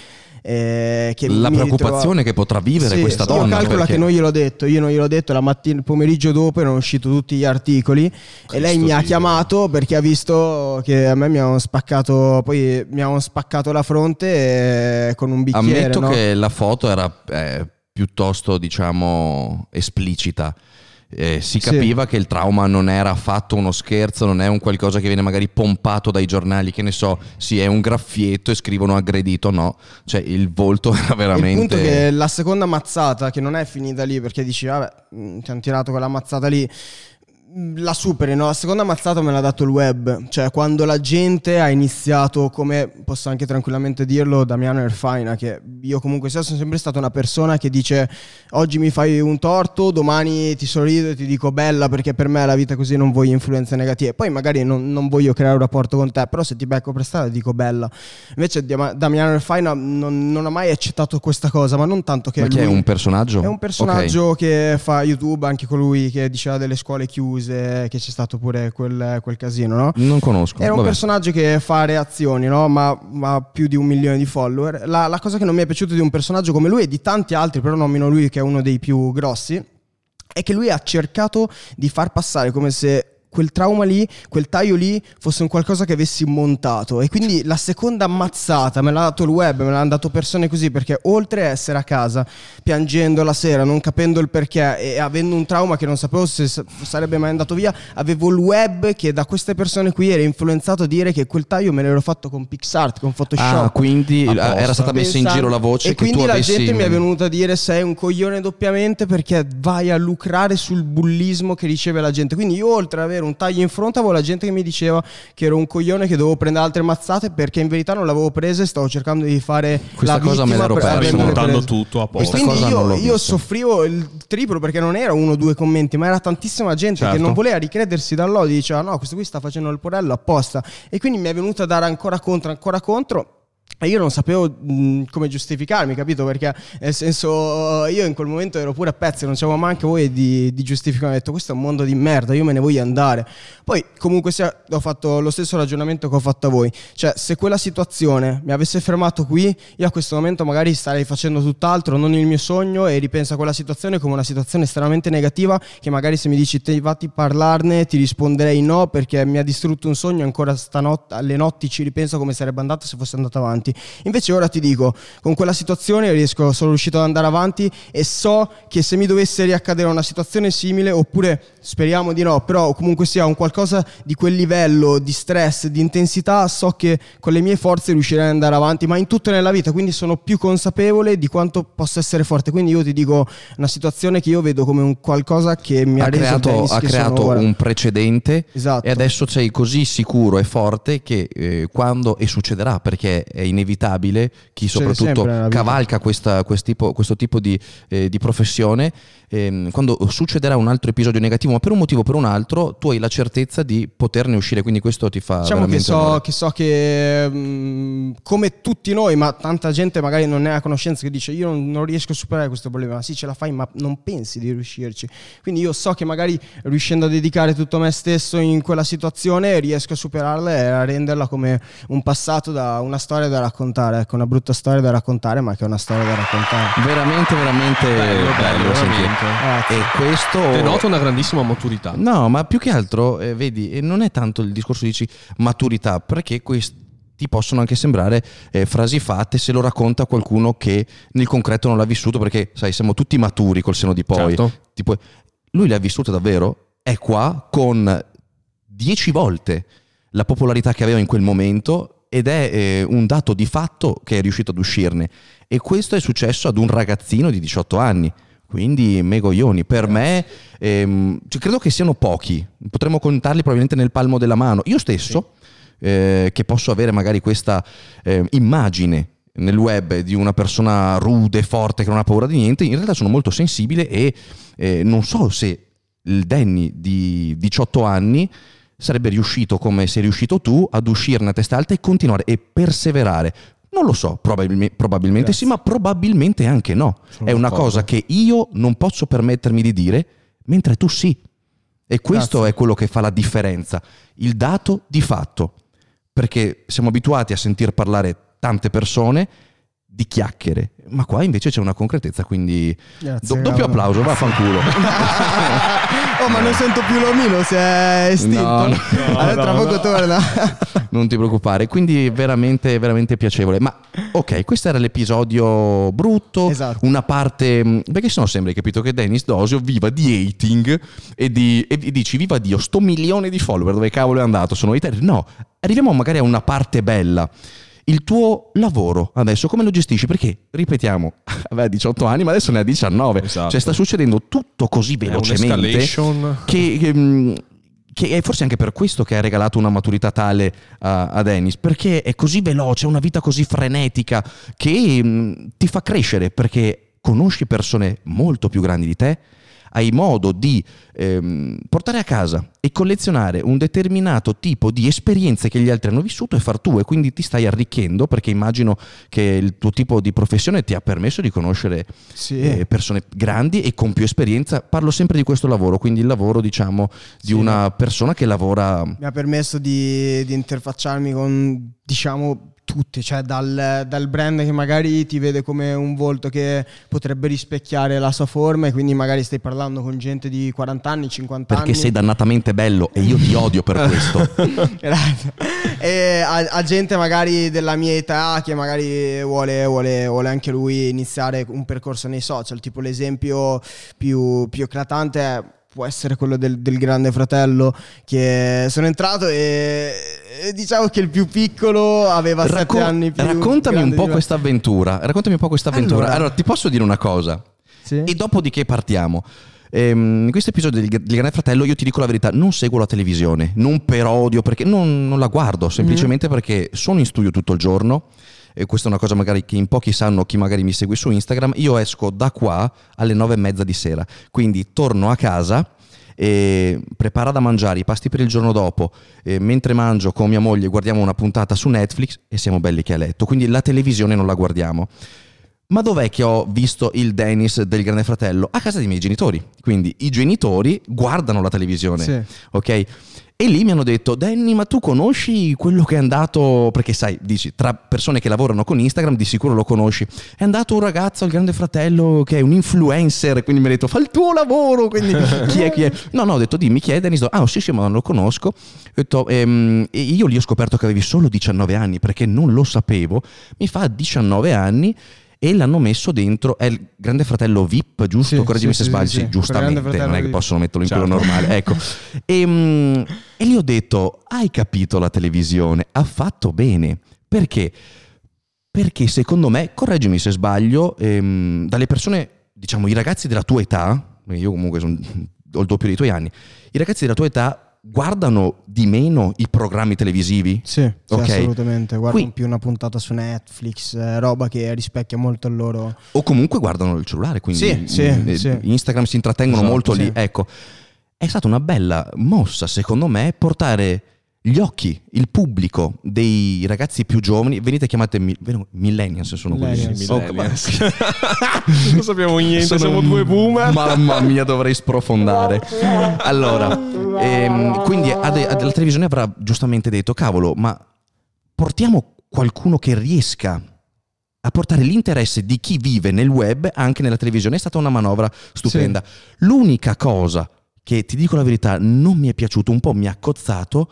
C: Eh,
A: la preoccupazione
C: ritrovavo-
A: che potrà vivere
C: Sì,
A: questa donna.
C: calcola
A: perché-
C: che non gliel'ho detto, io non gliel'ho detto, la mattina, il pomeriggio dopo erano usciti tutti gli articoli e lei mi ha chiamato perché ha visto che a me mi avevano spaccato, poi mi avevano spaccato la fronte eh, con un bicchiere.
A: Ammetto
C: no?
A: che la foto era eh, piuttosto, diciamo, esplicita. Eh, si
C: Sì.
A: capiva che il trauma non era affatto uno scherzo, non è un qualcosa che viene magari pompato dai giornali, che ne so, sì, è un graffietto e scrivono aggredito, no. Cioè il volto [LAUGHS] era veramente...
C: Il punto è che la seconda mazzata, che non è finita lì perché dici, vabbè, mh, ti hanno tirato quella mazzata lì, la superi, no? La seconda mazzata me l'ha dato il web, cioè quando la gente ha iniziato, come posso anche tranquillamente dirlo, Damiano Erfaina, che io comunque sia, sono sempre stata una persona che dice, oggi mi fai un torto, domani ti sorrido e ti dico bella perché per me la vita così non voglio influenze negative. Poi magari non, non voglio creare un rapporto con te, però se ti becco per strada dico bella. Invece Damiano Erfaina non, non ha mai accettato questa cosa, ma non tanto che
A: chi è un personaggio?
C: è un personaggio che fa YouTube, anche colui che diceva delle scuole chiuse, che c'è stato pure quel, quel casino, no?
A: Non conosco.
C: Era un
A: Vabbè.
C: personaggio che fa reazioni, no? Ma ma ha più di un milione di follower. La, la cosa che non mi è piaciuta di un personaggio come lui e di tanti altri, però nomino lui che è uno dei più grossi, è che lui ha cercato di far passare come se quel trauma lì, quel taglio lì fosse un qualcosa che avessi montato e quindi la seconda ammazzata me l'ha dato il web, me l'hanno dato persone così perché oltre a essere a casa piangendo la sera, non capendo il perché e avendo un trauma che non sapevo se sarebbe mai andato via, avevo il web che da queste persone qui era influenzato a dire che quel taglio me l'ero fatto con PixArt, con Photoshop.
A: Ah, quindi
B: Apposta.
A: era stata messa in giro la voce
C: e
A: che
C: quindi
A: tu
C: la
A: avessi...
C: gente mi è venuta a dire sei un coglione doppiamente perché vai a lucrare sul bullismo che riceve la gente quindi io oltre ad avere un taglio in fronte avevo la gente che mi diceva che ero un coglione che dovevo prendere altre mazzate perché in verità non l'avevo presa e stavo cercando di fare
A: Questa
C: la
A: cosa me l'ero
C: per
A: persa.
B: Rimontando tutto a
C: e
B: posto.
A: Questa
C: quindi io, io soffrivo il triplo perché non era uno o due commenti ma era tantissima gente
B: Certo.
C: che non voleva ricredersi dall'odio diceva no questo qui sta facendo il porello apposta e quindi mi è venuto a dare ancora contro ancora contro e io non sapevo mh, come giustificarmi, capito? Perché nel senso io in quel momento ero pure a pezzi, non c'avevo manco voi di, di giustificarmi. Ho detto questo è un mondo di merda, io me ne voglio andare. Poi comunque sia, ho fatto lo stesso ragionamento che ho fatto a voi. Cioè se quella situazione mi avesse fermato qui, io a questo momento magari starei facendo tutt'altro, non il mio sogno e ripenso a quella situazione come una situazione estremamente negativa che magari se mi dici te vatti parlarne ti risponderei no perché mi ha distrutto un sogno ancora stanotte alle notti ci ripenso come sarebbe andato se fosse andato avanti. Invece ora ti dico, con quella situazione riesco, sono riuscito ad andare avanti e so che se mi dovesse riaccadere una situazione simile, oppure speriamo di no, però comunque sia un qualcosa di quel livello di stress, di intensità, so che con le mie forze riuscirei ad andare avanti, ma in tutto nella vita, quindi sono più consapevole di quanto possa essere forte. Quindi io ti dico una situazione che io vedo come un qualcosa che mi ha,
A: ha creato, ha creato
C: sono
A: un precedente
C: Esatto.
A: e adesso sei così sicuro e forte che eh, quando e succederà perché è inevitabile chi soprattutto cavalca questa- quest tipo- questo tipo di, eh, di professione. Ehm, quando succederà un altro episodio negativo ma per un motivo o per un altro tu hai la certezza di poterne uscire quindi questo ti fa
C: Diciamo che so, che so che mh, come tutti noi, ma tanta gente magari non è a conoscenza che dice io non, non riesco a superare questo problema, Ma sì ce la fai ma non pensi di riuscirci. Quindi io so che magari riuscendo a dedicare tutto me stesso in quella situazione riesco a superarla e a renderla come un passato da una storia da raccontare, ecco, una brutta storia da raccontare ma che è una storia da raccontare.
A: veramente veramente
B: Bello, bello, veramente.
A: E questo
B: Denota una grandissima maturità.
A: No, ma più che altro, eh, vedi, non è tanto il discorso dici maturità, perché questi possono anche sembrare eh, frasi fatte se lo racconta qualcuno che nel concreto non l'ha vissuto, perché sai, siamo tutti maturi col seno di poi.
B: Certo.
A: Tipo, lui l'ha vissuto davvero, è qua con dieci volte la popolarità che aveva in quel momento ed è eh, un dato di fatto che è riuscito ad uscirne. E questo è successo ad un ragazzino di 18 anni. Quindi megoglioni, per me ehm, cioè, credo che siano pochi, potremmo contarli probabilmente nel palmo della mano. Io stesso, eh, che posso avere magari questa eh, immagine nel web di una persona rude, forte, che non ha paura di niente, in realtà sono molto sensibile e eh, non so se il Danny di 18 anni sarebbe riuscito come sei riuscito tu ad uscirne a testa alta e continuare e perseverare. Non lo so, probabilme- probabilmente
C: Grazie.
A: sì, ma probabilmente anche no.
B: Sono
A: è una
B: d'accordo.
A: cosa che io non posso permettermi di dire, mentre tu sì. E questo
C: Grazie.
A: è quello che fa la differenza, il dato di fatto. Perché siamo abituati a sentir parlare tante persone di chiacchiere, ma qua invece c'è una concretezza, quindi
C: Grazie,
A: do- doppio
C: cavolo.
A: applauso, vaffanculo. [LAUGHS]
C: oh, ma non sento più l'omino, si è estinto.
A: No, no.
C: Allora, tra
B: no,
C: poco
B: no.
C: torna. [LAUGHS]
A: non ti preoccupare, quindi veramente, veramente piacevole. Ma ok, questo era l'episodio brutto,
C: Esatto.
A: una parte... mh, Perché sennò sembra, hai capito, che Dennis Dosio viva di hating e, di, e dici, viva Dio, sto milione di follower, dove cavolo è andato? Sono hater? No, arriviamo magari a una parte bella. Il tuo lavoro adesso come lo gestisci? Perché, ripetiamo, [LAUGHS] aveva 18 anni ma adesso ne ha 19.
B: Esatto.
A: Cioè sta succedendo tutto così velocemente che, che, mh, che è forse anche per questo che ha regalato una maturità tale a, a Dennis, perché è così veloce, una vita così frenetica che mh, ti fa crescere perché conosci persone molto più grandi di te, hai modo di ehm, portare a casa e collezionare un determinato tipo di esperienze che gli altri hanno vissuto e far tu e quindi ti stai arricchendo perché immagino che il tuo tipo di professione ti ha permesso di conoscere
C: Sì.
A: eh, persone grandi e con più esperienza. Parlo sempre di questo lavoro, quindi il lavoro, diciamo, di
C: Sì.
A: una persona che lavora.
C: mi ha permesso di, di interfacciarmi con, diciamo, tutti, cioè dal, dal brand che magari ti vede come un volto che potrebbe rispecchiare la sua forma e quindi magari stai parlando con gente di 40 anni, 50
A: Perché
C: anni.
A: sei dannatamente bello e io ti odio per questo. [LAUGHS]
C: Grazie. E a, a gente magari della mia età che magari vuole, vuole- vuole anche lui iniziare un percorso nei social. Tipo l'esempio più, più eclatante è- può essere quello del, del grande fratello che sono entrato e, e diciamo che il più piccolo aveva
A: Racco-
C: 7 anni più
A: raccontami un po' questa avventura. Raccontami un po' questa avventura.
C: Allora.
A: Allora, ti posso dire una cosa.
C: Sì?
A: E dopodiché partiamo. Ehm, in questo episodio del, del Grande Fratello io ti dico la verità, non seguo la televisione, non per odio, perché non, non la guardo, semplicemente
C: Mm-hmm.
A: perché sono in studio tutto il giorno. E questa è una cosa magari che in pochi sanno, chi magari mi segue su Instagram. Io esco da qua alle nove e mezza di sera, quindi torno a casa e prepara da mangiare i pasti per il giorno dopo. e mentre mangio con mia moglie guardiamo una puntata su Netflix e siamo belli che a letto. Quindi la televisione non la guardiamo. Ma dov'è che ho visto il Dennis del Grande Fratello? A casa dei miei genitori. Quindi i genitori guardano la televisione.
C: Sì.
A: Ok? E lì mi hanno detto, Danny, ma tu conosci quello che è andato, perché sai, dici, tra persone che lavorano con Instagram di sicuro lo conosci, è andato un ragazzo al Grande Fratello che è un influencer, quindi mi ha detto, fa il tuo lavoro, quindi [LAUGHS] chi è, chi è? No, no, ho detto, dimmi chi è. Dennis, ah sì sì, ma non lo conosco, ho detto, "Ehm, e io lì ho scoperto che avevi solo 19 anni, perché non lo sapevo, mi fa 19 anni e l'hanno messo dentro, è il Grande Fratello VIP, giusto?
C: Sì,
A: Correggimi
C: sì,
A: se
C: sì,
A: sbaglio,
C: sì,
A: giustamente, non è che possono metterlo in
B: Certo.
A: quello normale, [LAUGHS] ecco. E, mm, e lì ho detto, hai capito la televisione, ha fatto bene. Perché? Perché secondo me, correggimi se sbaglio, ehm, dalle persone, diciamo i ragazzi della tua età, io comunque sono, ho il doppio dei tuoi anni, i ragazzi della tua età guardano di meno i programmi televisivi?
C: Sì, sì, assolutamente. Guardano
A: Qui-
C: più una puntata su Netflix, eh, roba che rispecchia molto il loro.
A: O comunque guardano il cellulare, quindi
C: Sì, sì,
A: mm,
C: sì.
A: Instagram si intrattengono
B: Esatto,
A: molto lì. Ecco, è stata una bella mossa, secondo me, portare gli occhi, il pubblico dei ragazzi più giovani, venite chiamate mi- millennials, sono
C: Millennials.
A: quelli.
B: Millennials. [LAUGHS] non sappiamo niente,
A: Sono-
B: siamo due boomer.
A: Mamma mia, dovrei sprofondare. Allora, ehm, quindi ade- ade- la televisione avrà giustamente detto, cavolo, ma portiamo qualcuno che riesca a portare l'interesse di chi vive nel web anche nella televisione. È stata una manovra stupenda. L'unica cosa che, ti dico la verità, non mi è piaciuto, un po' mi ha cozzato,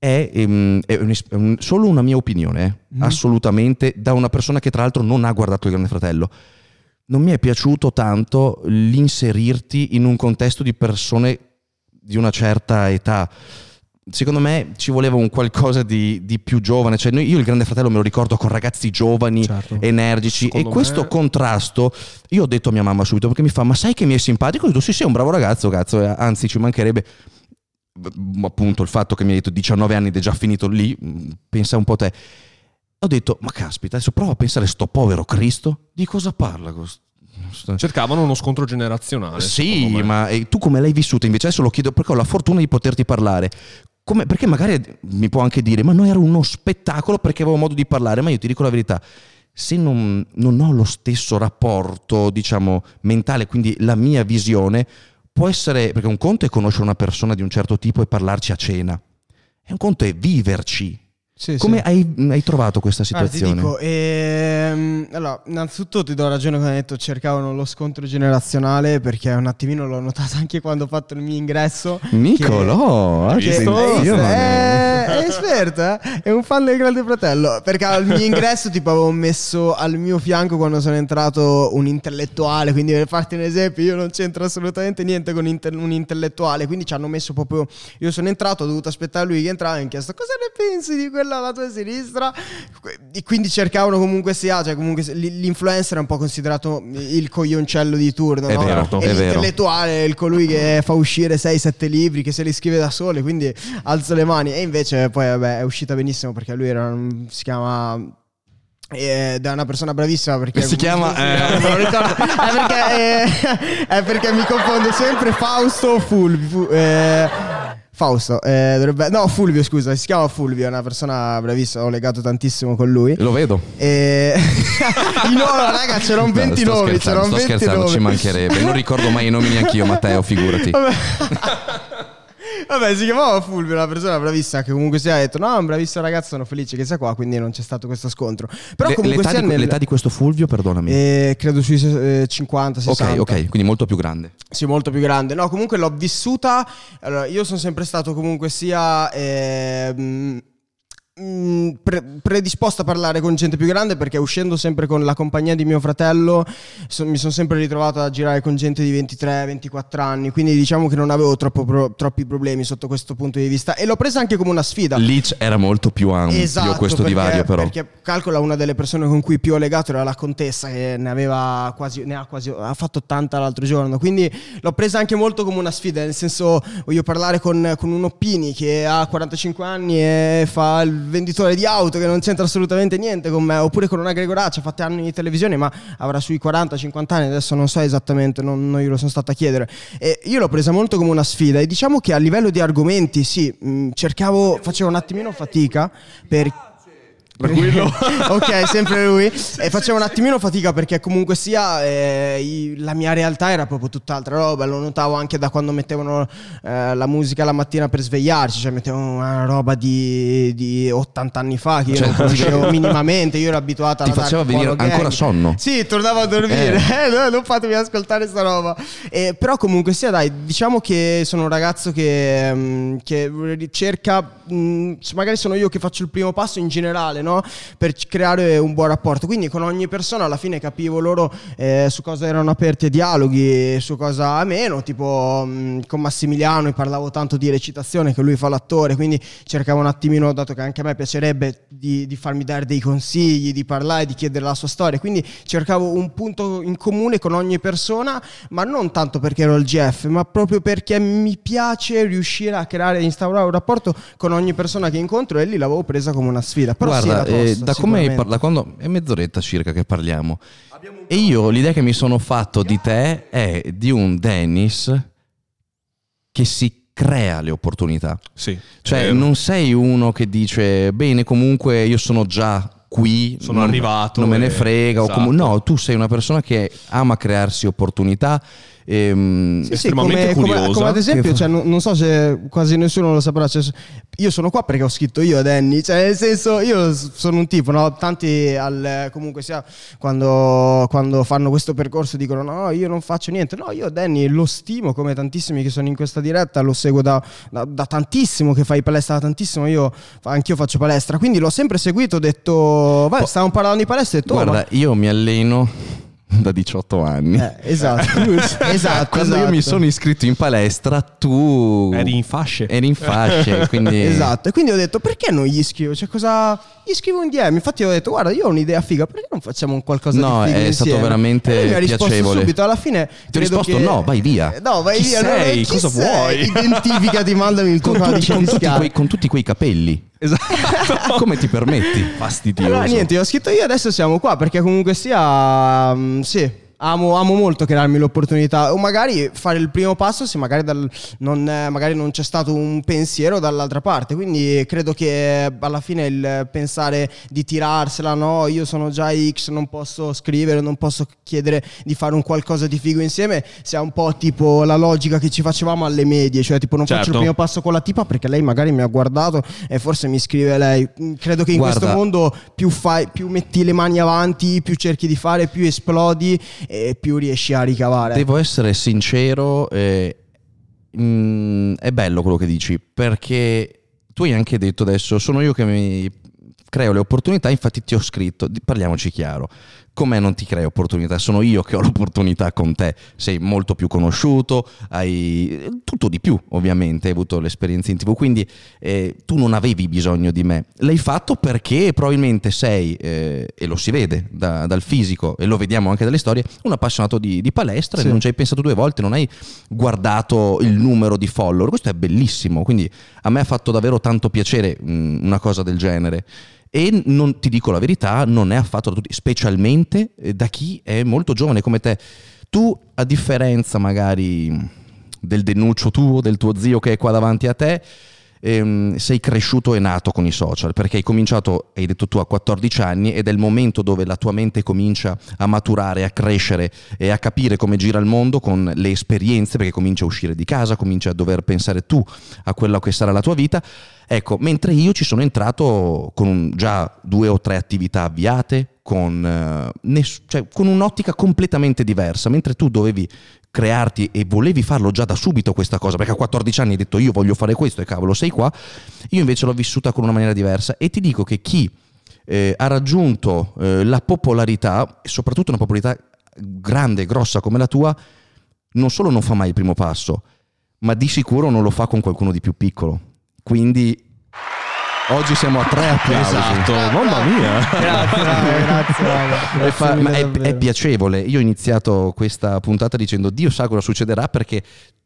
A: è, ehm, è un- è un- solo una mia opinione, eh,
C: Mhm.
A: assolutamente, da una persona che tra l'altro non ha guardato il Grande Fratello. Non mi è piaciuto tanto l'inserirti in un contesto di persone di una certa età. Secondo me ci voleva un qualcosa di, di più giovane. Cioè, noi- io il Grande Fratello me lo ricordo con ragazzi giovani,
C: Certo.
A: energici.
B: Secondo
A: e questo
B: me-
A: contrasto, io ho detto a mia mamma subito perché mi fa: Ma sai che mi è simpatico? Ho detto: Sì, sei un bravo ragazzo, cazzo. eh, Anzi, ci mancherebbe. Appunto, il fatto che mi hai detto 19 anni ed è già finito lì, pensa un po' te. Ho detto: Ma caspita, adesso prova a pensare, sto povero Cristo, di cosa parla? questo-
B: Cercavano uno scontro generazionale.
A: sì, ma tu come l'hai vissuta invece? Adesso lo chiedo perché ho la fortuna di poterti parlare. come- perché magari mi può anche dire, ma no, era uno spettacolo perché avevo modo di parlare, ma io ti dico la verità, se non, non ho lo stesso rapporto, diciamo, mentale, quindi la mia visione, può essere, perché un conto è conoscere una persona di un certo tipo e parlarci a cena, e un conto è viverci.
C: Sì,
A: Come
C: sì.
A: hai, hai trovato questa situazione?
C: dico, ehm, allora, innanzitutto ti do ragione quando hai detto cercavano lo scontro generazionale perché un attimino l'ho notato anche quando ho fatto il mio ingresso.
A: Niccolò,
B: Hai
A: ah,
C: Che, hai
A: io
C: visto?
A: non-
C: è, è esperto, eh? è un fan del Grande Fratello. Perché al mio ingresso, tipo, avevo messo al mio fianco quando sono entrato un intellettuale. Quindi, per farti un esempio, io non c'entro assolutamente niente con un intellettuale. Quindi ci hanno messo proprio. Io sono entrato, ho dovuto aspettare lui che entrava e mi ha chiesto cosa ne pensi di quella alla tua sinistra. E quindi cercavano comunque sia, cioè comunque l'influencer è un po' considerato il coglioncello di turno.
A: È
C: no?
A: vero, è vero.
C: l'intellettuale è il colui che fa uscire 6-7 libri, che se li scrive da sole, quindi alzo le mani. E invece poi vabbè, è uscita benissimo perché lui era si chiama è una persona bravissima perché
A: Si chiama, [LAUGHS] eh.
C: non ricordo è perché, eh, [LAUGHS] è perché mi confondo sempre Fausto o Fulvio Fu- eh, Fausto eh, dovrebbe- no Fulvio scusa si chiama Fulvio è una persona bravissima ho legato tantissimo con lui
A: Lo vedo.
C: e [LAUGHS] nomi raga c'erano 20
A: No, sto
C: nomi
A: scherzando,
C: c'erano
A: sto
C: 20
A: scherzando,
C: nomi
A: ci mancherebbe. Non ricordo mai i nomi neanche io, Matteo, figurati. [LAUGHS]
C: Vabbè. Si chiamava Fulvio, una persona bravissima che comunque si è detto no, un bravissimo ragazzo, sono felice che sia qua, quindi non c'è stato questo scontro. Però
A: Le-
C: comunque
A: l'età, di,
C: nel...
A: l'età di questo Fulvio, perdonami.
C: eh, credo sui eh, 50, 60.
A: ok, ok, quindi molto più grande.
C: Sì, molto più grande. No, comunque l'ho vissuta. Allora, io sono sempre stato comunque sia. mm, pre- predisposto a parlare con gente più grande perché uscendo sempre con la compagnia di mio fratello so- mi sono sempre ritrovato a girare con gente di 23-24 anni quindi diciamo che non avevo pro- troppi problemi sotto questo punto di vista e l'ho presa anche come una sfida
A: Leach era molto più ampio
C: Esatto,
A: questo
C: perché-
A: divario, però.
C: Perché calcola una delle persone con cui più ho legato era la contessa che ne aveva quasi, ne ha quasi, ha fatto 80 l'altro giorno. Quindi l'ho presa anche molto come una sfida, nel senso voglio parlare con, con un Oppini che ha 45 anni e fa il venditore di auto che non c'entra assolutamente niente con me, oppure con una Gregoraccia, ha fatto anni di televisione ma avrà sui 40-50 anni, adesso non so esattamente, non, non glielo sono stato a chiedere. E io l'ho presa molto come una sfida e diciamo che a livello di argomenti sì, mh, cercavo, facevo un attimino fatica per...
B: Tranquillo. [LAUGHS]
C: ok, sempre lui. E facevo un attimino fatica perché comunque sia eh, la mia realtà era proprio tutt'altra roba. Lo notavo anche da quando mettevano eh, la musica la mattina per svegliarci, cioè mettevano una roba di, di 80 anni fa che io
A: Cioè,
C: non conoscevo [LAUGHS] minimamente. Io ero abituato a
A: Ti faceva venire ancora sonno.
C: Sì, tornavo a dormire. Eh, [LAUGHS] no, non fatemi ascoltare sta roba. Eh, però comunque sia, dai, diciamo che sono un ragazzo che, mm, che cerca, mm, magari sono io che faccio il primo passo in generale, no? Per c- creare un buon rapporto. Quindi con ogni persona alla fine capivo loro eh, su cosa erano aperti ai dialoghi, su cosa meno. Tipo mm, con Massimiliano mi parlavo tanto di recitazione, che lui fa l'attore, quindi cercavo un attimino, dato che anche a me piacerebbe, di, di farmi dare dei consigli, di parlare, di chiedere la sua storia. Quindi cercavo un punto in comune con ogni persona, ma non tanto perché ero il GF, ma proprio perché mi piace riuscire a creare e instaurare un rapporto con ogni persona che incontro e lì l'avevo presa come una sfida. Però sì,
A: Guarda, eh, da come parlato, quando è mezz'oretta circa che parliamo, e io l'idea che mi sono fatto di te è di un Dennis che si crea le opportunità.
B: Sì.
A: Cioè, non sei uno che dice, bene, comunque io sono già qui,
B: Sono
A: non-
B: arrivato
A: non me ne frega. o
B: esatto.
A: comu- no, tu sei una persona che ama crearsi opportunità. ehm,
C: Sì, sì,
B: estremamente
C: come, come-
B: curiosa.
C: come ad esempio, cioè, non, non so se quasi nessuno lo saprà. cioè, io sono qua perché ho scritto io a Danny. Cioè, nel senso, io sono un tipo, no? Tanti al, comunque sia quando, quando fanno questo percorso dicono: No, io non faccio niente. No, io Danny lo stimo come tantissimi che sono in questa diretta, lo seguo da, da- da tantissimo, che fai palestra da tantissimo. Io anch'io faccio palestra, quindi l'ho sempre seguito. Ho detto, vai, stavamo parlando di palestra. Ho detto, oh,
A: guarda, io mi alleno [LAUGHS] da 18 anni.
C: eh, esatto, [LAUGHS] esatto.
A: Quando io mi
C: esatto.
A: sono iscritto in palestra, tu
B: Eri in fasce.
A: eri in fasce, [LAUGHS] quindi
C: Esatto, e quindi ho detto perché non gli scrivo? Cioè, cosa. Gli scrivo un DM. Infatti, ho detto, guarda, io ho un'idea figa, perché non facciamo un qualcosa
A: No,
C: di figo
A: è stato
C: insieme?
A: veramente
C: E lui mi ha risposto
A: piacevole.
C: subito. Alla fine,
A: Ti ho risposto,
C: che-
A: no, vai via.
C: Eh, No, vai
B: Chi
C: via.
B: sei?
C: no, chi
B: Cosa
C: sei?
B: vuoi?
C: Identificati, mandami il tuo
A: con,
C: codice
A: con tutti quei, con tutti quei capelli.
B: Esatto. [LAUGHS]
A: Come ti permetti? Fastidioso.
C: Allora, niente, ho scritto io adesso siamo qua perché comunque sia. mm, sì. Amo, amo molto crearmi l'opportunità o magari fare il primo passo se magari, dal, non, magari non c'è stato un pensiero dall'altra parte. Quindi credo che alla fine il pensare di tirarsela, no, io sono già X, non posso scrivere, non posso chiedere di fare un qualcosa di figo insieme, sia un po' tipo la logica che ci facevamo alle medie, cioè tipo non
B: Certo.
C: faccio il primo passo con la tipa perché lei magari mi ha guardato e forse mi scrive lei. Credo che in
A: Guarda-
C: questo mondo più, fai, più metti le mani avanti, più cerchi di fare, più esplodi e più riesci a ricavare.
A: Devo essere sincero, eh, mm, è bello quello che dici, perché tu hai anche detto adesso, sono io che mi creo le opportunità, infatti ti ho scritto, parliamoci chiaro, com'è non ti crei opportunità, sono io che ho l'opportunità con te, sei molto più conosciuto, hai tutto di più ovviamente, hai avuto l'esperienza in tv, quindi eh, tu non avevi bisogno di me, l'hai fatto perché probabilmente sei, eh, e lo si vede da- dal fisico e lo vediamo anche dalle storie, un appassionato di, di palestra
C: Sì.
A: e non ci hai pensato due volte, non hai guardato il numero di follower, questo è bellissimo, quindi a me ha fatto davvero tanto piacere mh, una cosa del genere. E non ti dico la verità, non è affatto da tutti, specialmente eh, da chi è molto giovane come te. Tu, a differenza magari del denuccio tuo, del tuo zio che è qua davanti a te, ehm, sei cresciuto e nato con i social, perché hai cominciato, hai detto tu, a 14 anni ed è il momento dove la tua mente comincia a maturare, a crescere e a capire come gira il mondo con le esperienze, perché cominci a uscire di casa, cominci a dover pensare tu a quella che sarà la tua vita. Ecco, mentre io ci sono entrato con già due o tre attività avviate, con, eh, ness- cioè, con un'ottica completamente diversa, mentre tu dovevi crearti e volevi farlo già da subito questa cosa, perché a 14 anni hai detto io voglio fare questo e cavolo sei qua, io invece l'ho vissuta con una maniera diversa e ti dico che chi eh, ha raggiunto eh, la popolarità, soprattutto una popolarità grande, grossa come la tua, non solo non fa mai il primo passo, ma di sicuro non lo fa con qualcuno di più piccolo. Quindi oggi siamo a tre applausi.
B: Esatto, mamma mia.
C: Grazie, [LAUGHS] grazie, raga.
A: E fa-
C: Grazie
A: ma è, è piacevole. Io ho iniziato questa puntata dicendo Dio sa cosa succederà perché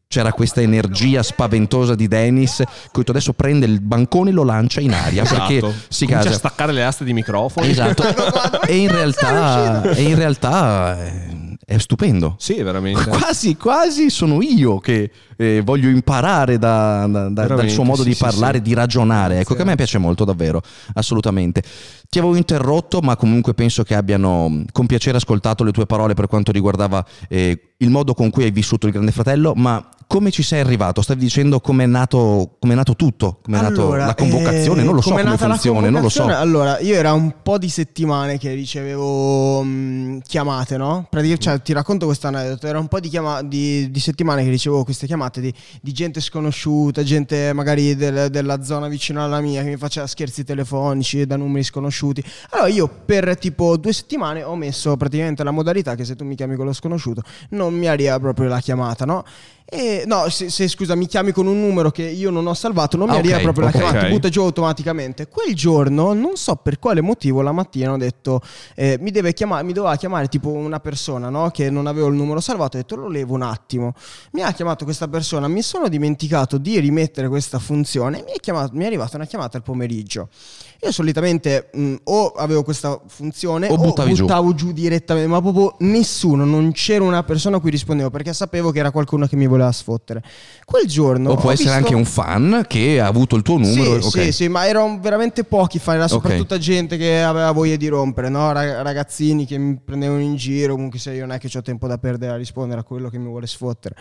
A: c'era questa energia spaventosa di Dennis che adesso prende il bancone e lo lancia in aria perché
B: Esatto.
A: si
B: Comincia
A: casa
B: a staccare le aste di microfono.
A: Esatto. [LAUGHS] e in realtà, e in realtà eh, è stupendo.
B: Sì, veramente. [LAUGHS]
A: Quasi, quasi sono io che eh, voglio imparare da- da- da- dal suo modo
B: sì,
A: di
B: sì,
A: parlare,
B: sì.
A: di ragionare. Ecco, che a me piace molto, davvero, assolutamente. Ti avevo interrotto, ma comunque penso che abbiano con piacere ascoltato le tue parole per quanto riguardava eh, il modo con cui hai vissuto il Grande Fratello, ma come ci sei arrivato? Stavi dicendo come è nato, com'è nato tutto, come è nato
C: Allora,
A: la convocazione,
C: eh,
A: non lo so
C: com'è
A: come
C: nata
A: funziona, non lo so.
C: Allora, io era un po' di settimane che ricevevo mh, chiamate, no? Praticamente, cioè, ti racconto questo aneddoto. Era un po' di, chiama- di- di settimane che ricevevo queste chiamate di, di gente sconosciuta, gente magari del- della zona vicino alla mia che mi faceva scherzi telefonici da numeri sconosciuti. Allora, io per tipo due settimane ho messo praticamente la modalità che se tu mi chiami con lo sconosciuto non mi arriva proprio la chiamata, no? E, no, se, se, scusa, mi chiami con un numero che io non ho salvato, non mi
A: Ah,
C: arriva
A: ok,
C: proprio
A: ok.
C: la chiamata,
B: Ok.
C: butta giù automaticamente. Quel giorno, non so per quale motivo, la mattina ho detto, eh, mi, deve chiamare, mi doveva chiamare tipo una persona, no? Che non avevo il numero salvato, ho detto lo levo un attimo. Mi ha chiamato questa persona, mi sono dimenticato di rimettere questa funzione, mi è, chiamato- mi è arrivata una chiamata al pomeriggio. Io solitamente mh, o avevo questa funzione
A: O
C: o,
A: buttavi giù.
C: buttavo giù direttamente, ma proprio nessuno, non c'era una persona a cui rispondevo perché sapevo che era qualcuno che mi voleva sfottere. Quel giorno
A: o può essere
C: visto-
A: anche un fan che ha avuto il tuo numero.
C: sì,
A: ok.
C: sì, sì, ma erano veramente pochi fan, era soprattutto gente che aveva voglia di rompere, no? Rag- ragazzini che mi prendevano in giro, comunque se io non è che ho tempo da perdere a rispondere a quello che mi vuole sfottere.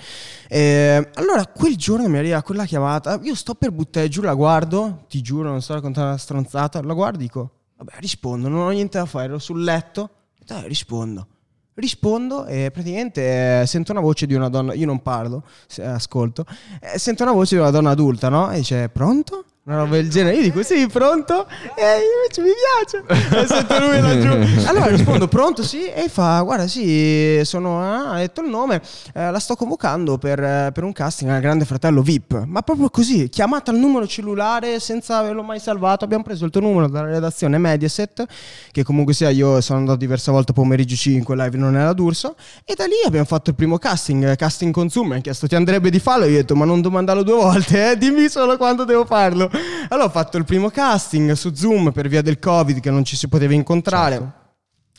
C: Eh, allora, quel giorno mi arriva quella chiamata, io sto per buttare giù, la guardo, ti giuro, non sto raccontando una stronzata, la guardo dico, vabbè, rispondo, non ho niente da fare, ero sul letto, dai, rispondo. Rispondo e praticamente eh, sento una voce di una donna, io non parlo, ascolto, eh, sento una voce di una donna adulta, no? E dice, pronto? Una roba del genere, io dico sì, pronto? E invece mi piace. E sento lui laggiù. [LAUGHS] Allora rispondo, pronto? Sì. E fa, guarda, sì, sono, ah, ha detto il nome, eh, la sto convocando per, per un casting al Grande Fratello VIP. Ma proprio così, chiamata al numero cellulare senza averlo mai salvato. Abbiamo preso il tuo numero dalla redazione Mediaset, che comunque sia io sono andato diverse volte a pomeriggio 5, live non era d'Urso. E da lì abbiamo fatto il primo casting, casting con Zoom. Mi ha chiesto, ti andrebbe di farlo? Io ho detto, ma non domandarlo due volte, eh? dimmi solo quando devo farlo. Allora ho fatto il primo casting su Zoom per via del Covid che non ci si poteva incontrare.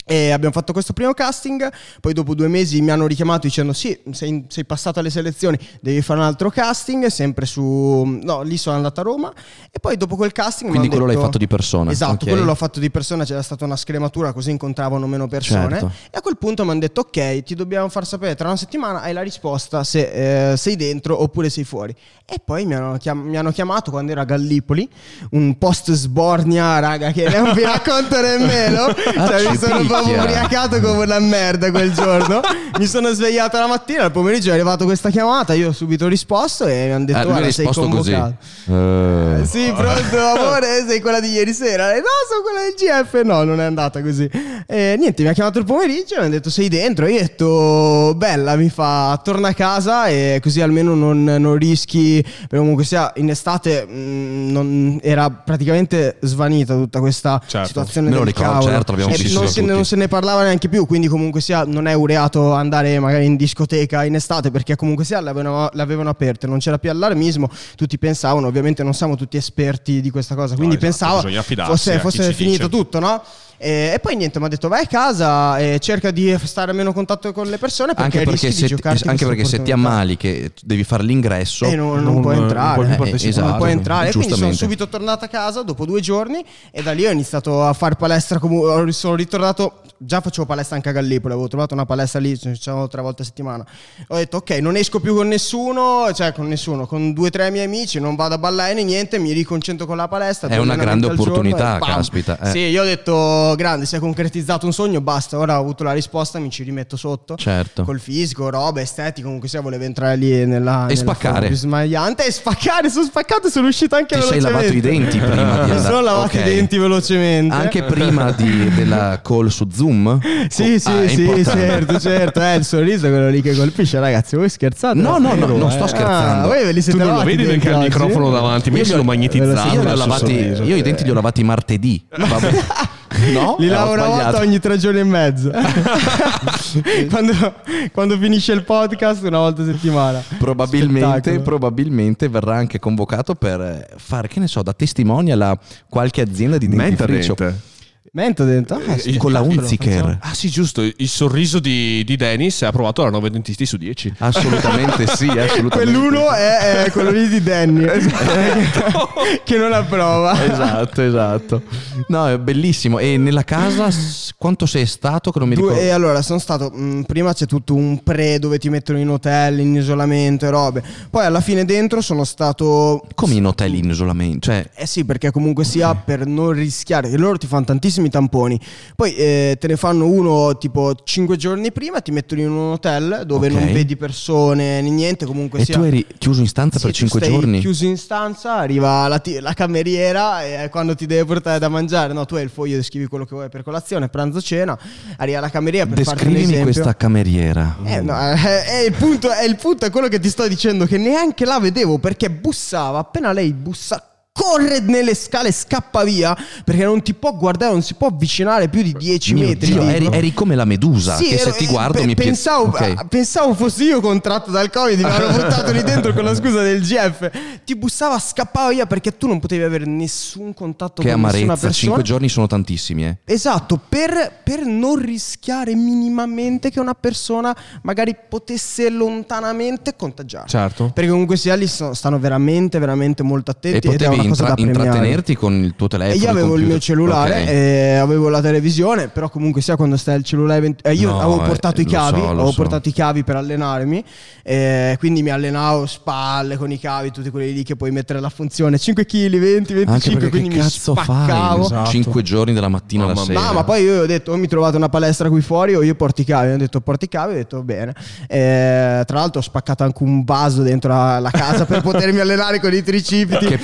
C: E abbiamo fatto questo primo casting, poi dopo due mesi mi hanno richiamato dicendo sì, sei, sei passato alle selezioni, devi fare un altro casting, sempre su... No, lì sono andato a Roma e poi dopo quel casting...
A: Quindi quello l'hai
C: detto-
A: fatto di persona,
C: Esatto,
A: ok.
C: quello l'ho fatto di persona, c'era stata una scrematura così incontravano meno persone.
A: Certo.
C: E a quel punto mi hanno detto ok, ti dobbiamo far sapere tra una settimana hai la risposta se eh, sei dentro oppure sei fuori. E poi mi hanno, chiam- mi hanno chiamato quando ero a Gallipoli, un post sbornia, raga, che non vi racconto nemmeno. [LAUGHS] cioè, mi sono
A: Accipicchia.
C: ubriacato come una merda quel giorno. [LAUGHS] mi sono svegliato la mattina, al pomeriggio è arrivata questa chiamata, io ho subito risposto e mi hanno detto guarda sei
A: così.
C: convocato.
A: Eh,
C: Sì, pronto amore, sei quella di ieri sera. E, No, sono quella del GF. No, non è andata così. E niente, mi ha chiamato il pomeriggio e mi ha detto sei dentro. E io ho detto bella, mi fa torna a casa e così almeno non, non rischi. Perché comunque sia in estate mh, non- era praticamente svanita tutta questa
B: Certo.
C: situazione
A: Me lo ricordo,
C: cavolo.
A: certo, l'abbiamo
C: E non se,
A: tutti.
C: Non se ne parlava neanche più. Quindi comunque sia non è ureato andare magari in discoteca in estate perché comunque sia l'avevano, l'avevano aperte. Non c'era più allarmismo. Tutti pensavano, ovviamente non siamo tutti esperti di questa cosa. Quindi
B: esatto,
C: pensavo fosse, fosse finito
B: dice.
C: tutto, no? E, e poi niente, mi ha detto vai a casa e cerca di stare a meno contatto con le persone perché,
A: anche perché, se, anche perché se ti ammali che devi fare l'ingresso,
C: E non, non
B: non-
C: puoi
B: non
C: entrare,
B: puoi più
C: eh,
B: partecipare.
C: non puoi
A: Esatto,
C: entrare. Quindi sono subito tornato a casa dopo due giorni e da lì ho iniziato a fare palestra. comu- sono ritornato. Già facevo palestra anche a Gallipoli, avevo trovato una palestra lì, ci facevamo tre volte a settimana. Ho detto, ok, non esco più con nessuno, cioè con nessuno, con due o tre miei amici, non vado a ballare né niente, mi riconcentro con la palestra.
A: È una grande
C: giorno
A: opportunità, caspita, eh.
C: Sì, io ho detto, grande, si è concretizzato un sogno, basta, ora ho avuto la risposta, mi ci rimetto sotto.
A: Certo.
C: Col fisico, roba, estetico, comunque sia, volevo entrare lì nella... nella
A: spaccare.
C: più smagliante e spaccare, sono spaccato e sono uscito anche
A: Ti sei
C: velocemente.
A: lavato i denti prima di
C: Mi [LAUGHS]
A: andare.
C: sono lavato
A: Ok.
C: i denti velocemente.
A: Anche prima di- della call su Zoom?
C: Sì, sì,
A: Ah,
C: sì, certo, certo. Eh, il sorriso è quello lì che colpisce, ragazzi. Voi scherzate?
A: No, no, no,
C: Davvero,
A: non
C: eh?
A: sto scherzando.
C: Ah, voi ve li
B: Tu
C: siete
B: non lo vedi perché ha il microfono davanti, io sono
A: Io
B: magnetizzato. sorriso.
A: io i denti li ho lavati martedì. [LAUGHS] Vabbè. No?
C: Li lavo una volta ogni tre giorni e mezzo. [LAUGHS] quando, quando finisce il podcast, una volta a settimana.
A: Probabilmente, probabilmente verrà anche convocato per fare, che ne so, da testimonial a qualche azienda di dentifricio.
B: Mentadent.
C: Mento dentro? Ah,
A: Eh, con la Unziker.
B: Ah sì, giusto. Il sorriso di, di Dennis è approvato da 9 dentisti su 10.
A: Assolutamente [LAUGHS] sì, assolutamente.
C: Quell'uno è, è quello lì di Danny [LAUGHS] [LAUGHS] che non approva.
A: Esatto, esatto. No, è bellissimo. E nella casa quanto sei stato? Che non mi ricordo.
C: e allora sono stato mh, prima c'è tutto un pre dove ti mettono in hotel in isolamento e robe poi alla fine dentro sono stato
A: Come in hotel in isolamento? Cioè,
C: eh sì perché comunque sia per non rischiare che loro ti fanno tantissimi tamponi poi eh, te ne fanno uno tipo 5 giorni prima ti mettono in un hotel dove
A: Ok.
C: non vedi persone né niente comunque
A: e
C: sia
A: tu eri chiuso in stanza
C: Sì,
A: per
C: tu
A: 5
C: stai
A: giorni?
C: chiuso in stanza, arriva la, ti- la cameriera e quando ti deve portare da mangiare, no, tu hai il foglio, descrivi quello che vuoi per colazione, pranzo, cena, arriva la cameriera per
A: Descrivimi questa cameriera.
C: Eh, no, eh, eh, il, punto, è il punto è quello che ti sto dicendo che neanche la vedevo perché bussava, appena lei bussa corre nelle scale, scappa via perché non ti può guardare, non si può avvicinare più di 10
A: Mio
C: metri.
A: Dio, eri, eri come la medusa.
C: Sì,
A: che se
C: ero-
A: ti
C: eh,
A: guardo
C: pe-
A: mi pie-
C: pensavo,
A: Ok.
C: ah, pensavo fossi io contratto dal Covid, mi hanno buttato lì dentro con la scusa del GF. Ti bussava, scappava via perché tu non potevi avere nessun contatto
A: Che
C: con nessuna
A: amarezza,
C: persona.
A: 5 giorni sono tantissimi, eh.
C: Esatto, per, per non rischiare minimamente che una persona magari potesse lontanamente contagiare.
B: Certo.
C: Perché comunque sia lì stanno veramente, veramente molto attenti.
A: E potevi intra- intrattenerti con il tuo telefono.
C: E io avevo il
A: computer.
C: mio cellulare,
A: Ok.
C: e avevo la televisione, però comunque sia quando stai al cellulare... eh, io
A: No,
C: avevo
A: eh,
C: portato i
A: lo
C: cavi,
A: so,
C: avevo
A: so.
C: portato i cavi per allenarmi, eh, quindi mi allenavo spalle con i cavi, tutti quelli lì che puoi mettere la funzione 5 kg, 20, 25,
A: Anche perché
C: quindi
A: che
C: mi
A: cazzo
C: spaccavo.
A: fai?
B: Esatto.
A: 5 giorni dalla mattina alla
B: Mamma
A: sera.
C: No, ma poi io ho detto, o mi trovate una palestra qui fuori o io porto i cavi. Hanno detto porti i cavi, ho detto bene. Eh, tra l'altro ho spaccato anche un vaso dentro la, la casa per [LAUGHS] potermi allenare con i tricipiti.
A: Che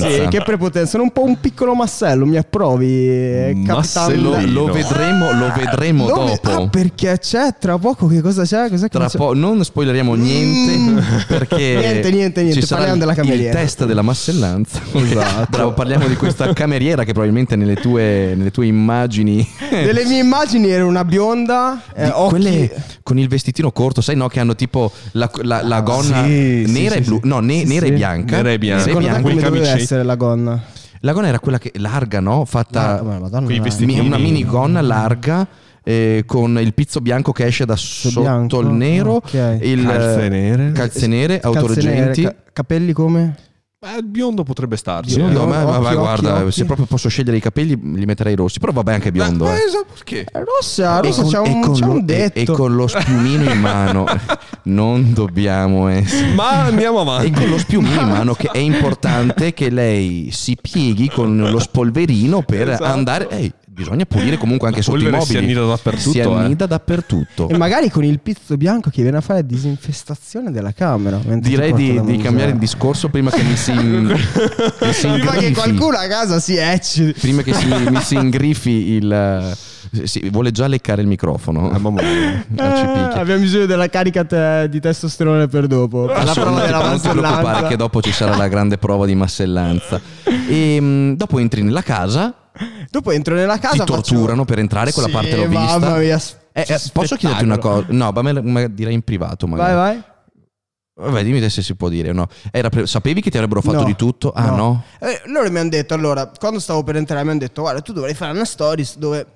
A: prepotenza.
C: Sì, che prepotenza. Sono un po' un piccolo massello, mi approvi, eh, capitano.
A: lo, lo vedremo, lo vedremo
C: Dove-
A: dopo.
C: Ah, perché c'è tra poco che cosa c'è? Cos'è che
A: Tra
C: c'è?
A: po' non spoileriamo niente perché [LAUGHS]
C: Niente, niente, niente,
A: ci sarà
C: parliamo della
A: il
C: cameriera.
A: test della massellanza. [LAUGHS] Esatto. Bravo, parliamo di questa cameriera che probabilmente nelle tue, nelle tue immagini [LAUGHS]
C: Delle mie immagini era una bionda, eh,
A: quelle con il vestitino corto, sai no, che hanno tipo la, la- la gonna
B: sì, sì,
A: nera
B: sì,
A: e blu,
B: sì.
A: no, ne-
C: Sì,
A: nera
C: sì.
A: e bianca.
B: Nera e bianca.
A: Nera e bianca.
C: doveva
B: camici.
C: Essere la gonna?
A: La gonna era quella che larga, no? Fatta
C: Ah, ma Madonna,
A: mi- una minigonna larga eh, con il pizzo bianco che esce da sotto
C: bianco?
A: il nero,
C: Ok.
A: il
B: Calze nere.
A: calze nere,
C: Calze
A: autoreggenti.
C: nere, ca- capelli come?
B: Beh, il biondo potrebbe starci.
C: Biondo?
B: eh.
A: Ma, ma- ma
C: Occhi,
A: guarda,
C: occhi, occhi.
A: se proprio posso scegliere i capelli, li metterei rossi. Però vabbè, anche biondo.
B: Ma-
A: eh.
B: ma esatto, perché?
C: Eh, Rossa,
A: E
C: rossa
A: con-
C: c'è
A: e
C: un,
A: con
C: c'è
A: lo-
C: un
A: e-
C: detto.
A: E, con lo spiumino in mano. [LAUGHS] Non dobbiamo essere.
B: Ma andiamo avanti.
A: E con lo spiumino in mano che è importante [LAUGHS] che lei si pieghi con lo spolverino per
B: Esatto.
A: andare. Ehi, bisogna pulire comunque anche
B: La
A: sotto i mobili.
B: si annida dappertutto,
A: Si
B: eh.
A: annida dappertutto.
C: E magari con il pizzo bianco che viene a fare disinfestazione della camera.
A: Direi di, di cambiare il discorso prima che mi si, mi [LAUGHS] si
C: Prima che qualcuno a casa si ecci.
A: Prima che si, mi si ingrifi il. sì, vuole già leccare il microfono.
B: Ah, mamma mia.
A: Ah,
C: Eh, abbiamo bisogno della carica te- di testosterone per dopo. Per la
A: Adesso
C: prova
A: non ti,
C: della
A: non ti preoccupare
C: massellanza.
A: che dopo ci sarà la grande prova di massellanza. E mh, dopo entri nella casa,
C: Dopo entro nella casa.
A: ti
C: faccio-
A: torturano per entrare, quella
C: Sì,
A: parte l'ho vista.
C: Mamma mia,
A: Eh, eh, posso chiederti una cosa? No, ma me la- direi in privato magari.
C: Vai, vai.
A: Vabbè, dimmi se si può dire o no. Era pre- sapevi che ti avrebbero fatto
C: No.
A: di tutto? Ah no?
C: Eh, loro mi hanno detto, allora, quando stavo per entrare mi hanno detto, guarda, tu dovrei fare una stories dove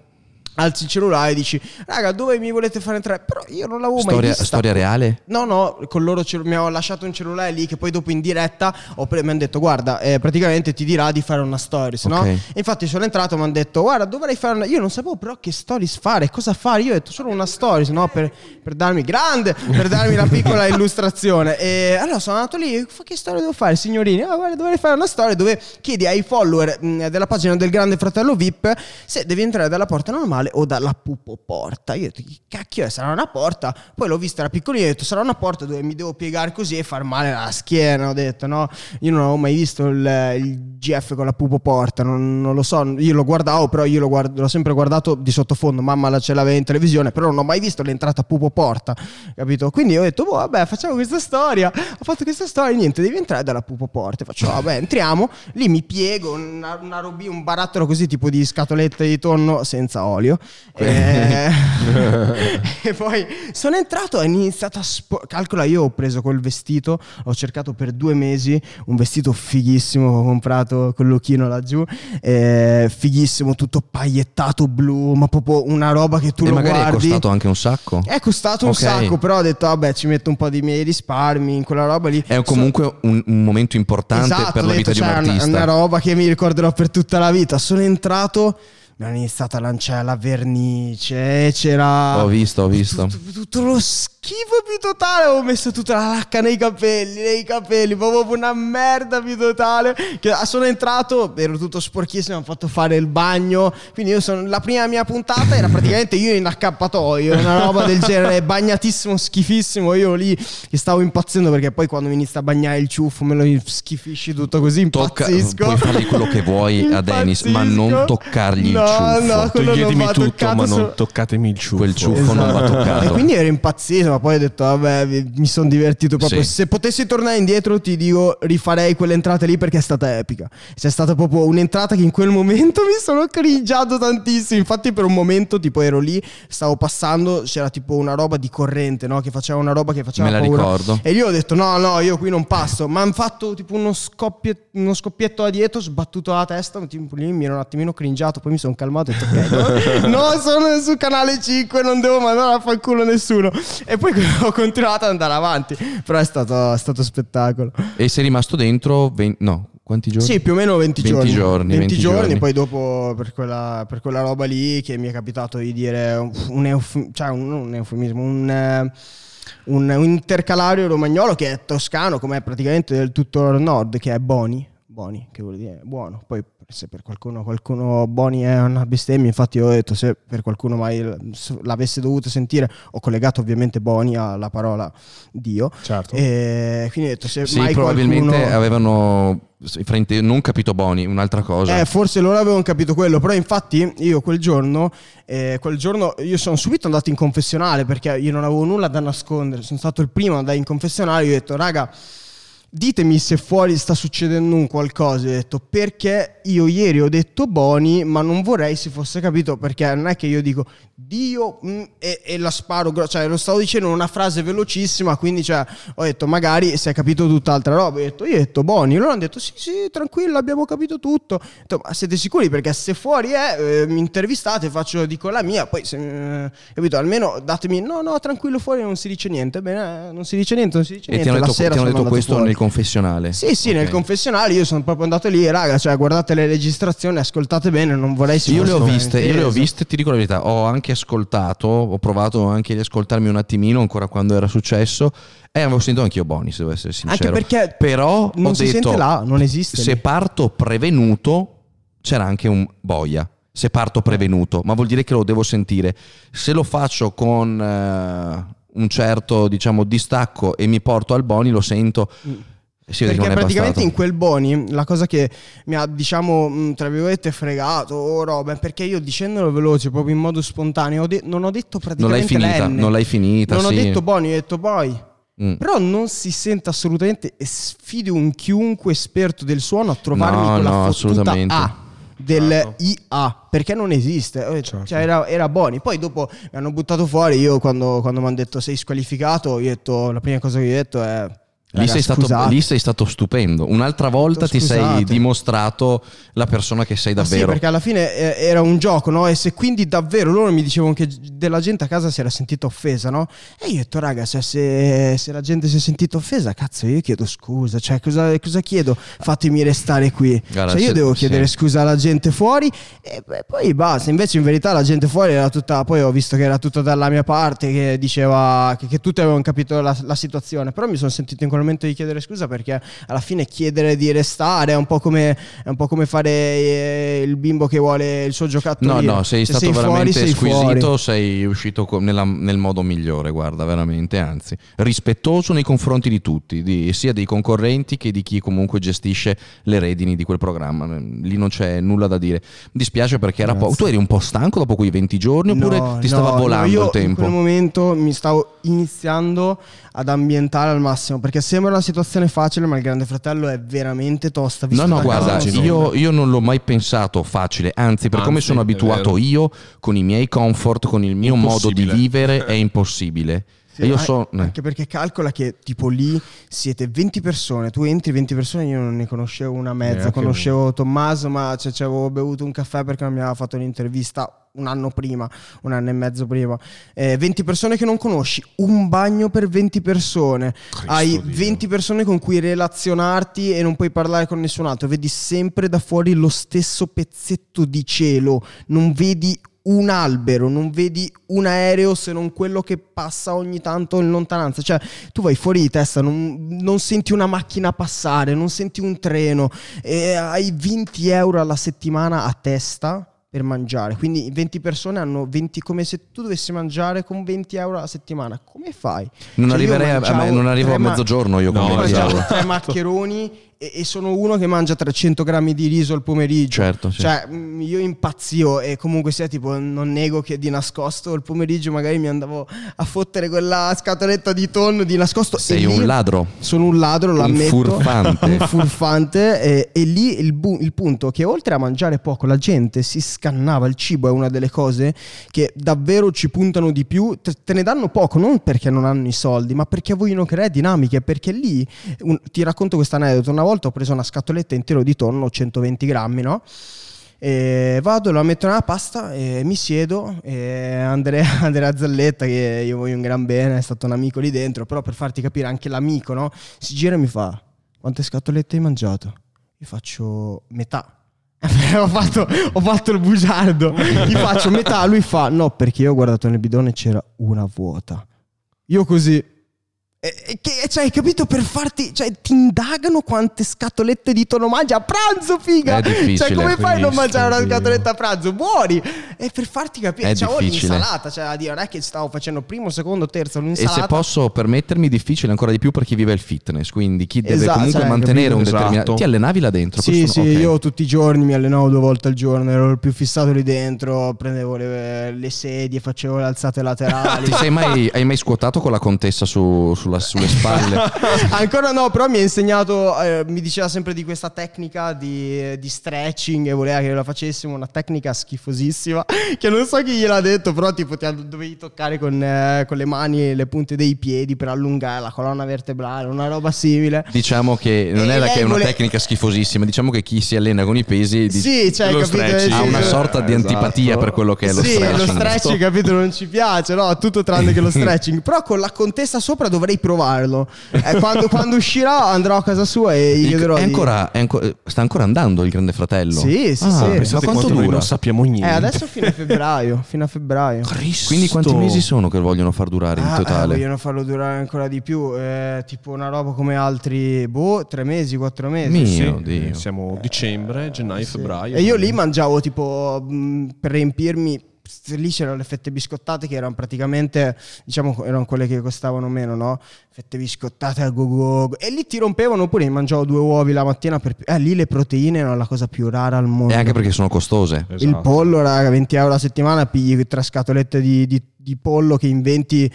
C: alzi il cellulare e dici, raga, dove mi volete fare entrare? Però io non l'avevo mai
A: Storia,
C: vista.
A: storia reale?
C: No, no, con loro ce- mi ho lasciato un cellulare lì che poi dopo in diretta ho pre- mi hanno detto guarda, eh, praticamente ti dirà di fare una stories, no?
A: Ok.
C: E infatti sono entrato e mi hanno detto guarda, dovrei fare una... Io non sapevo però che stories fare, cosa fare. Io ho detto solo una stories, no? Per, per darmi grande, per darmi la piccola [LAUGHS] illustrazione. E allora sono andato lì, che storia devo fare, signorini? Ah, guarda, dovrei fare una storia dove chiedi ai follower mh, della pagina del Grande Fratello VIP se devi entrare dalla porta normale o dalla pupo porta. Io ho detto, cacchio? Sarà una porta? Poi l'ho vista, era piccolina, ho detto, sarà una porta dove mi devo piegare così e far male alla schiena. Ho detto, no? Io non avevo mai visto il, il GF con la pupo porta, non, non lo so. Io lo guardavo, però io guard- l'ho sempre guardato di sottofondo. Mamma la ce l'aveva in televisione, però non ho mai visto l'entrata pupo porta, capito? Quindi ho detto, boh, vabbè, facciamo questa storia. Ho fatto questa storia, niente, devi entrare dalla pupo porta. E Faccio, vabbè, entriamo. Lì mi piego, una, una robi- un barattolo così, tipo di scatolette di tonno senza olio. Eh, [LAUGHS] e poi sono entrato e ho iniziato a spo- calcola io ho preso quel vestito ho cercato per due mesi un vestito fighissimo ho comprato con l'occhino laggiù eh, fighissimo tutto pagliettato blu ma proprio una roba che tu
A: e
C: lo
A: magari
C: guardi
A: è costato anche un sacco.
C: è costato un
A: Ok.
C: sacco però ho detto vabbè ci metto un po' di miei risparmi in quella roba lì
A: È comunque un, un momento importante
C: Esatto,
A: per la
C: detto,
A: vita di un
C: "Cioè, è una-
A: artista.
C: È una roba che mi ricorderò per tutta la vita. Sono entrato, mi hanno iniziato a lanciare la vernice, e c'era...
A: Ho visto, ho visto.
C: Tutto, tutto lo schifo più totale. Ho messo tutta la lacca nei capelli, nei capelli, proprio una merda più totale. Che sono entrato, ero tutto sporchissimo, mi hanno fatto fare il bagno. Quindi io sono, la prima mia puntata era praticamente io in accappatoio, una roba del genere, bagnatissimo, schifissimo. Io lì che stavo impazzendo perché poi quando mi inizia a bagnare il ciuffo me lo schifisci tutto così,
A: Tocca-
C: impazzisco.
A: puoi fargli quello che vuoi a Dennis, ma non toccargli
C: No,
A: ciuffo.
C: no, quello non
B: Toglietemi tutto,
C: toccato
B: ma
C: solo-
B: non toccatemi il ciuffo.
A: Quel ciuffo non va toccato.
C: E quindi ero impazzito, ma poi ho detto, vabbè, mi sono divertito proprio.
A: Sì.
C: Se potessi tornare indietro, ti dico, rifarei quell'entrata lì perché è stata epica. C'è stata proprio un'entrata che in quel momento [LAUGHS] mi sono cringiato tantissimo. Infatti, per un momento, tipo, ero lì, stavo passando, c'era tipo una roba di corrente, no? Che faceva una roba che faceva
A: Me la
C: paura.
A: ricordo.
C: E io ho detto, no, no, io qui non passo. Ma hanno fatto tipo uno, scoppie- uno scoppietto da dietro, sbattuto la testa, tipo, lì mi ero un attimino cringiato, poi mi sono calmato e ho detto, ok, no, [LAUGHS] no, sono su canale 5, non devo mandare a far culo nessuno. E poi [LAUGHS] ho continuato ad andare avanti, però è stato, è stato spettacolo.
A: E sei rimasto dentro 20 no, quanti giorni?
C: Sì, più o meno 20,
A: 20
C: giorni.
A: giorni, 20
C: giorni,
A: giorni.
C: poi dopo per quella, per quella roba lì che mi è capitato di dire un, un, euf- cioè un, un eufemismo, un, un, intercalario romagnolo che è toscano, come praticamente del tutto il nord, che è Boni. Boni, che vuol dire buono. Poi se per qualcuno, qualcuno Boni è una bestemmia, infatti ho detto se per qualcuno mai l'avesse dovuto sentire, ho collegato ovviamente Boni alla parola Dio.
B: Certo.
C: E quindi ho detto se
A: Sì,
C: mai
A: probabilmente
C: qualcuno...
A: avevano non capito Boni, un'altra cosa.
C: Eh, forse loro avevano capito quello, però infatti io quel giorno, eh, quel giorno io sono subito andato in confessionale perché io non avevo nulla da nascondere, sono stato il primo ad andare in confessionale, io ho detto raga, Ditemi se fuori sta succedendo un qualcosa. Ho detto perché io ieri ho detto Boni, ma non vorrei si fosse capito perché non è che io dico Dio mm, e, e la sparo, cioè lo stavo dicendo in una frase velocissima, quindi cioè, ho detto magari si è capito tutt'altra roba. Ho detto, io ho detto Boni, loro hanno detto sì, sì, tranquillo, abbiamo capito tutto. Detto, ma siete sicuri? Perché se fuori è, eh, mi intervistate, faccio, dico la mia, poi se, eh, capito, almeno datemi, no, no, tranquillo, fuori non si dice niente. Bene, eh, non si dice niente, non si dice
A: E ti
C: niente.
A: hanno
C: La
A: detto,
C: sera
A: ti hanno detto questo
C: fuori.
A: nel confessionale?
C: Sì, sì, nel
A: Ok.
C: confessionale io sono proprio andato lì, raga, cioè guardate le registrazioni, ascoltate bene, non vorrei si
A: Io le ho viste, io le ho viste, ti dico la verità, ho anche ascoltato, ho provato anche ad ascoltarmi un attimino ancora quando era successo e avevo sentito anch'io Boni, se devo essere sincero.
C: Anche perché
A: Però
C: non si
A: detto,
C: sente là, non esiste.
A: se
C: lì.
A: parto prevenuto c'era anche un boia. Se parto prevenuto, ma vuol dire che lo devo sentire. Se lo faccio con eh, un certo, diciamo, distacco e mi porto al Boni, lo sento. vede che
C: Perché praticamente
A: bastato.
C: in quel Boni la cosa che mi ha, diciamo, mh, tra virgolette, fregato o roba, è perché io dicendolo veloce, proprio in modo spontaneo, ho de- non ho detto
A: non l'hai
C: praticamente
A: finita,
C: la N.
A: non l'hai finita.
C: Non ho
A: sì.
C: detto Boni, ho detto Boi.
A: Mm.
C: Però non si sente assolutamente e sfido un chiunque esperto del suono a trovarmi
A: No,
C: quella
A: no,
C: fottuta
A: assolutamente.
C: A del
B: Certo.
C: IA perché non esiste detto,
B: Certo.
C: cioè, era, era Boni poi dopo mi hanno buttato fuori io quando, quando mi hanno detto sei squalificato io ho detto la prima cosa che ho detto è
A: Lì
C: "Raga,
A: sei, stato,
C: scusate."
A: lì sei stato stupendo. Un'altra volta ti sei dimostrato la persona che sei
C: Ma sì,
A: davvero.
C: perché alla fine eh, era un gioco, no? E se quindi davvero loro mi dicevano che della gente a casa si era sentita offesa, no? E io ho detto, raga, se, se- se la gente si è sentita offesa, cazzo, io chiedo scusa. Cioè, cosa, cosa chiedo? Fatemi restare qui.
A: Guarda,
C: cioè, io devo
A: sì.
C: chiedere scusa alla gente fuori e beh, poi basta. Invece, in verità, la gente fuori era tutta. Poi ho visto che era tutta dalla mia parte, che diceva che, che tutti avevano capito la, la situazione. Però mi sono sentito in quel momento di chiedere scusa perché alla fine chiedere di restare è un po' come, è un po' come fare eh, il bimbo che vuole il suo
A: No,
C: giocattolino.
A: no, sei
C: Se
A: stato
C: fuori,
A: veramente
C: sei
A: squisito,
C: fuori.
A: sei uscito co- nella- nel modo migliore, guarda, veramente, anzi, rispettoso nei confronti di tutti, di- sia dei concorrenti che di chi comunque gestisce le redini di quel programma. Lì non c'è nulla da dire. Mi dispiace perché era po- tu eri un po' stanco dopo quei 20 giorni oppure
C: No,
A: ti stava
C: no,
A: volando
C: no, io
A: il tempo?
C: In quel momento mi stavo iniziando ad ambientare al massimo perché sembra una situazione facile, ma il Grande Fratello è veramente tosta.
A: No, no,
C: da
A: guarda, io, io non l'ho mai pensato facile, anzi, per come
B: Anzi,
A: sono
B: è
A: abituato io, con i miei comfort, con il mio modo di vivere, è impossibile.
C: Sì,
A: io so... eh.
C: Anche perché calcola che tipo lì siete 20 persone, tu entri 20 persone, io non ne conoscevo una mezza, conoscevo Tommaso ma cioè, ci avevo bevuto un caffè perché non mi aveva fatto un'intervista un anno prima, un anno e mezzo prima. Eh, 20 persone che non conosci, un bagno per 20 persone, hai
B: Dio.
C: 20 persone con cui relazionarti e non puoi parlare con nessun altro, vedi sempre da fuori lo stesso pezzetto di cielo, non vedi un albero, non vedi un aereo se non quello che passa ogni tanto in lontananza. Cioè, tu vai fuori di testa, non, non senti una macchina passare, non senti un treno, e hai 20 euro alla settimana a testa per mangiare. Quindi 20 persone hanno 20 come se tu dovessi mangiare con 20 euro alla settimana. Come fai?
A: Non
C: Cioè, io
A: arriverei a, a me- non arrivo a mezzogiorno io
B: No,
A: come
C: io
B: esatto.
C: mangiavo tre maccheroni e, e sono uno che mangia 300 grammi di riso al pomeriggio.
A: Certo, sì.
C: Cioè, mh, io impazzio e comunque sia tipo, non nego che di nascosto il pomeriggio magari mi andavo a fottere quella scatoletta di tonno di nascosto.
A: Sei un ladro.
C: Sono un ladro,
A: Un
C: l'ammetto.
A: furfante. [LAUGHS]
C: un furfante. E, e lì il, bu- il punto che oltre a mangiare poco, la gente si scannava. Il cibo è una delle cose che davvero ci puntano di più. Te, te ne danno poco, non perché non hanno i soldi, ma perché vogliono creare dinamiche. Perché lì, un- ti racconto questo aneddoto. Una volta ho preso una scatoletta intera di tonno, 120 grammi, no? E vado, la metto nella pasta e mi siedo. E Andrea, [LAUGHS] Andrea Zalletta, che io voglio un gran bene, è stato un amico lì dentro, però per farti capire anche l'amico, no? Si gira e mi fa: Quante scatolette hai mangiato? Io faccio metà. [LAUGHS] ho, fatto, ho fatto il bugiardo. Gli faccio metà, lui fa: No, perché io ho guardato nel bidone e c'era una vuota. Io così. E- e che, cioè, hai capito? Per farti. Cioè, ti indagano quante scatolette di tonno mangi a pranzo, figa! Cioè, come fai a non mangiare una scatoletta a pranzo? Muori! E per farti capire,
A: È
C: cioè, ho l'insalata, cioè, a dire, non è che stavo facendo primo, secondo, terzo,
A: E
C: un'insalata.
A: se posso permettermi, difficile ancora di più per chi vive il fitness. Quindi chi deve
C: Esatto,
A: comunque
C: cioè,
A: mantenere un
B: capito?
A: determinato.
B: Esatto.
A: Ti allenavi là dentro?
C: Sì,
A: Questo-
C: sì,
A: ok.
C: io tutti i giorni mi allenavo due volte al giorno, ero il più fissato lì dentro, prendevo le, le sedie, facevo le alzate laterali. [LAUGHS]
A: Ti sei mai, hai mai scuotato con la contessa su- sulla sulla- sulle spalle. [LAUGHS]
C: Ancora no, però mi ha insegnato, eh, mi diceva sempre di questa tecnica di, di stretching e voleva che la facessimo, una tecnica schifosissima, [LAUGHS] che non so chi gliel'ha detto, però tipo ti dovevi toccare con, eh, con le mani le punte dei piedi per allungare la colonna vertebrale, una roba simile.
A: Diciamo che non
C: E
A: è la che è una
C: vole-
A: tecnica schifosissima, diciamo che chi si allena con i pesi dice-
C: Sì, cioè,
B: lo
C: capito?
B: stretching.
A: ha
C: Sì,
A: una
C: sì.
A: sorta di
B: Esatto.
A: antipatia per quello che è lo
C: sì,
A: stretching.
C: lo stretching, capito, non ci piace, no? Tutto tranne che lo [LAUGHS] stretching. Però con la contessa sopra dovrei provarlo. Eh, quando, quando uscirà andrò a casa sua e gli chiederò
A: è ancora- è anco- sta ancora andando il Grande Fratello?
C: Sì, sì,
A: Ah,
C: sì.
A: Ma
B: Pensate
A: quanto
B: quanto noi
A: dura?
B: non sappiamo niente.
C: Eh, adesso fino a febbraio, fino a febbraio.
B: Cristo.
A: Quindi quanti mesi sono che vogliono far durare in
C: Ah,
A: totale?
C: eh, vogliono farlo durare ancora di più, eh, tipo una roba come altri, boh, tre mesi, quattro mesi.
A: Mio
C: Sì.
A: Dio.
B: Eh, Siamo dicembre, gennaio, febbraio.
C: E io lì mangiavo tipo mh, per riempirmi. Lì c'erano le fette biscottate che erano praticamente, diciamo, erano quelle che costavano meno, no? Fette biscottate a go go. go. E lì ti rompevano oppure mangiavo due uovi la mattina. Per... Eh, lì le proteine erano la cosa più rara al mondo.
A: E anche perché sono costose.
B: Esatto.
C: Il pollo, raga, 20 euro a settimana, pigli tre scatolette di, di- di pollo che inventi.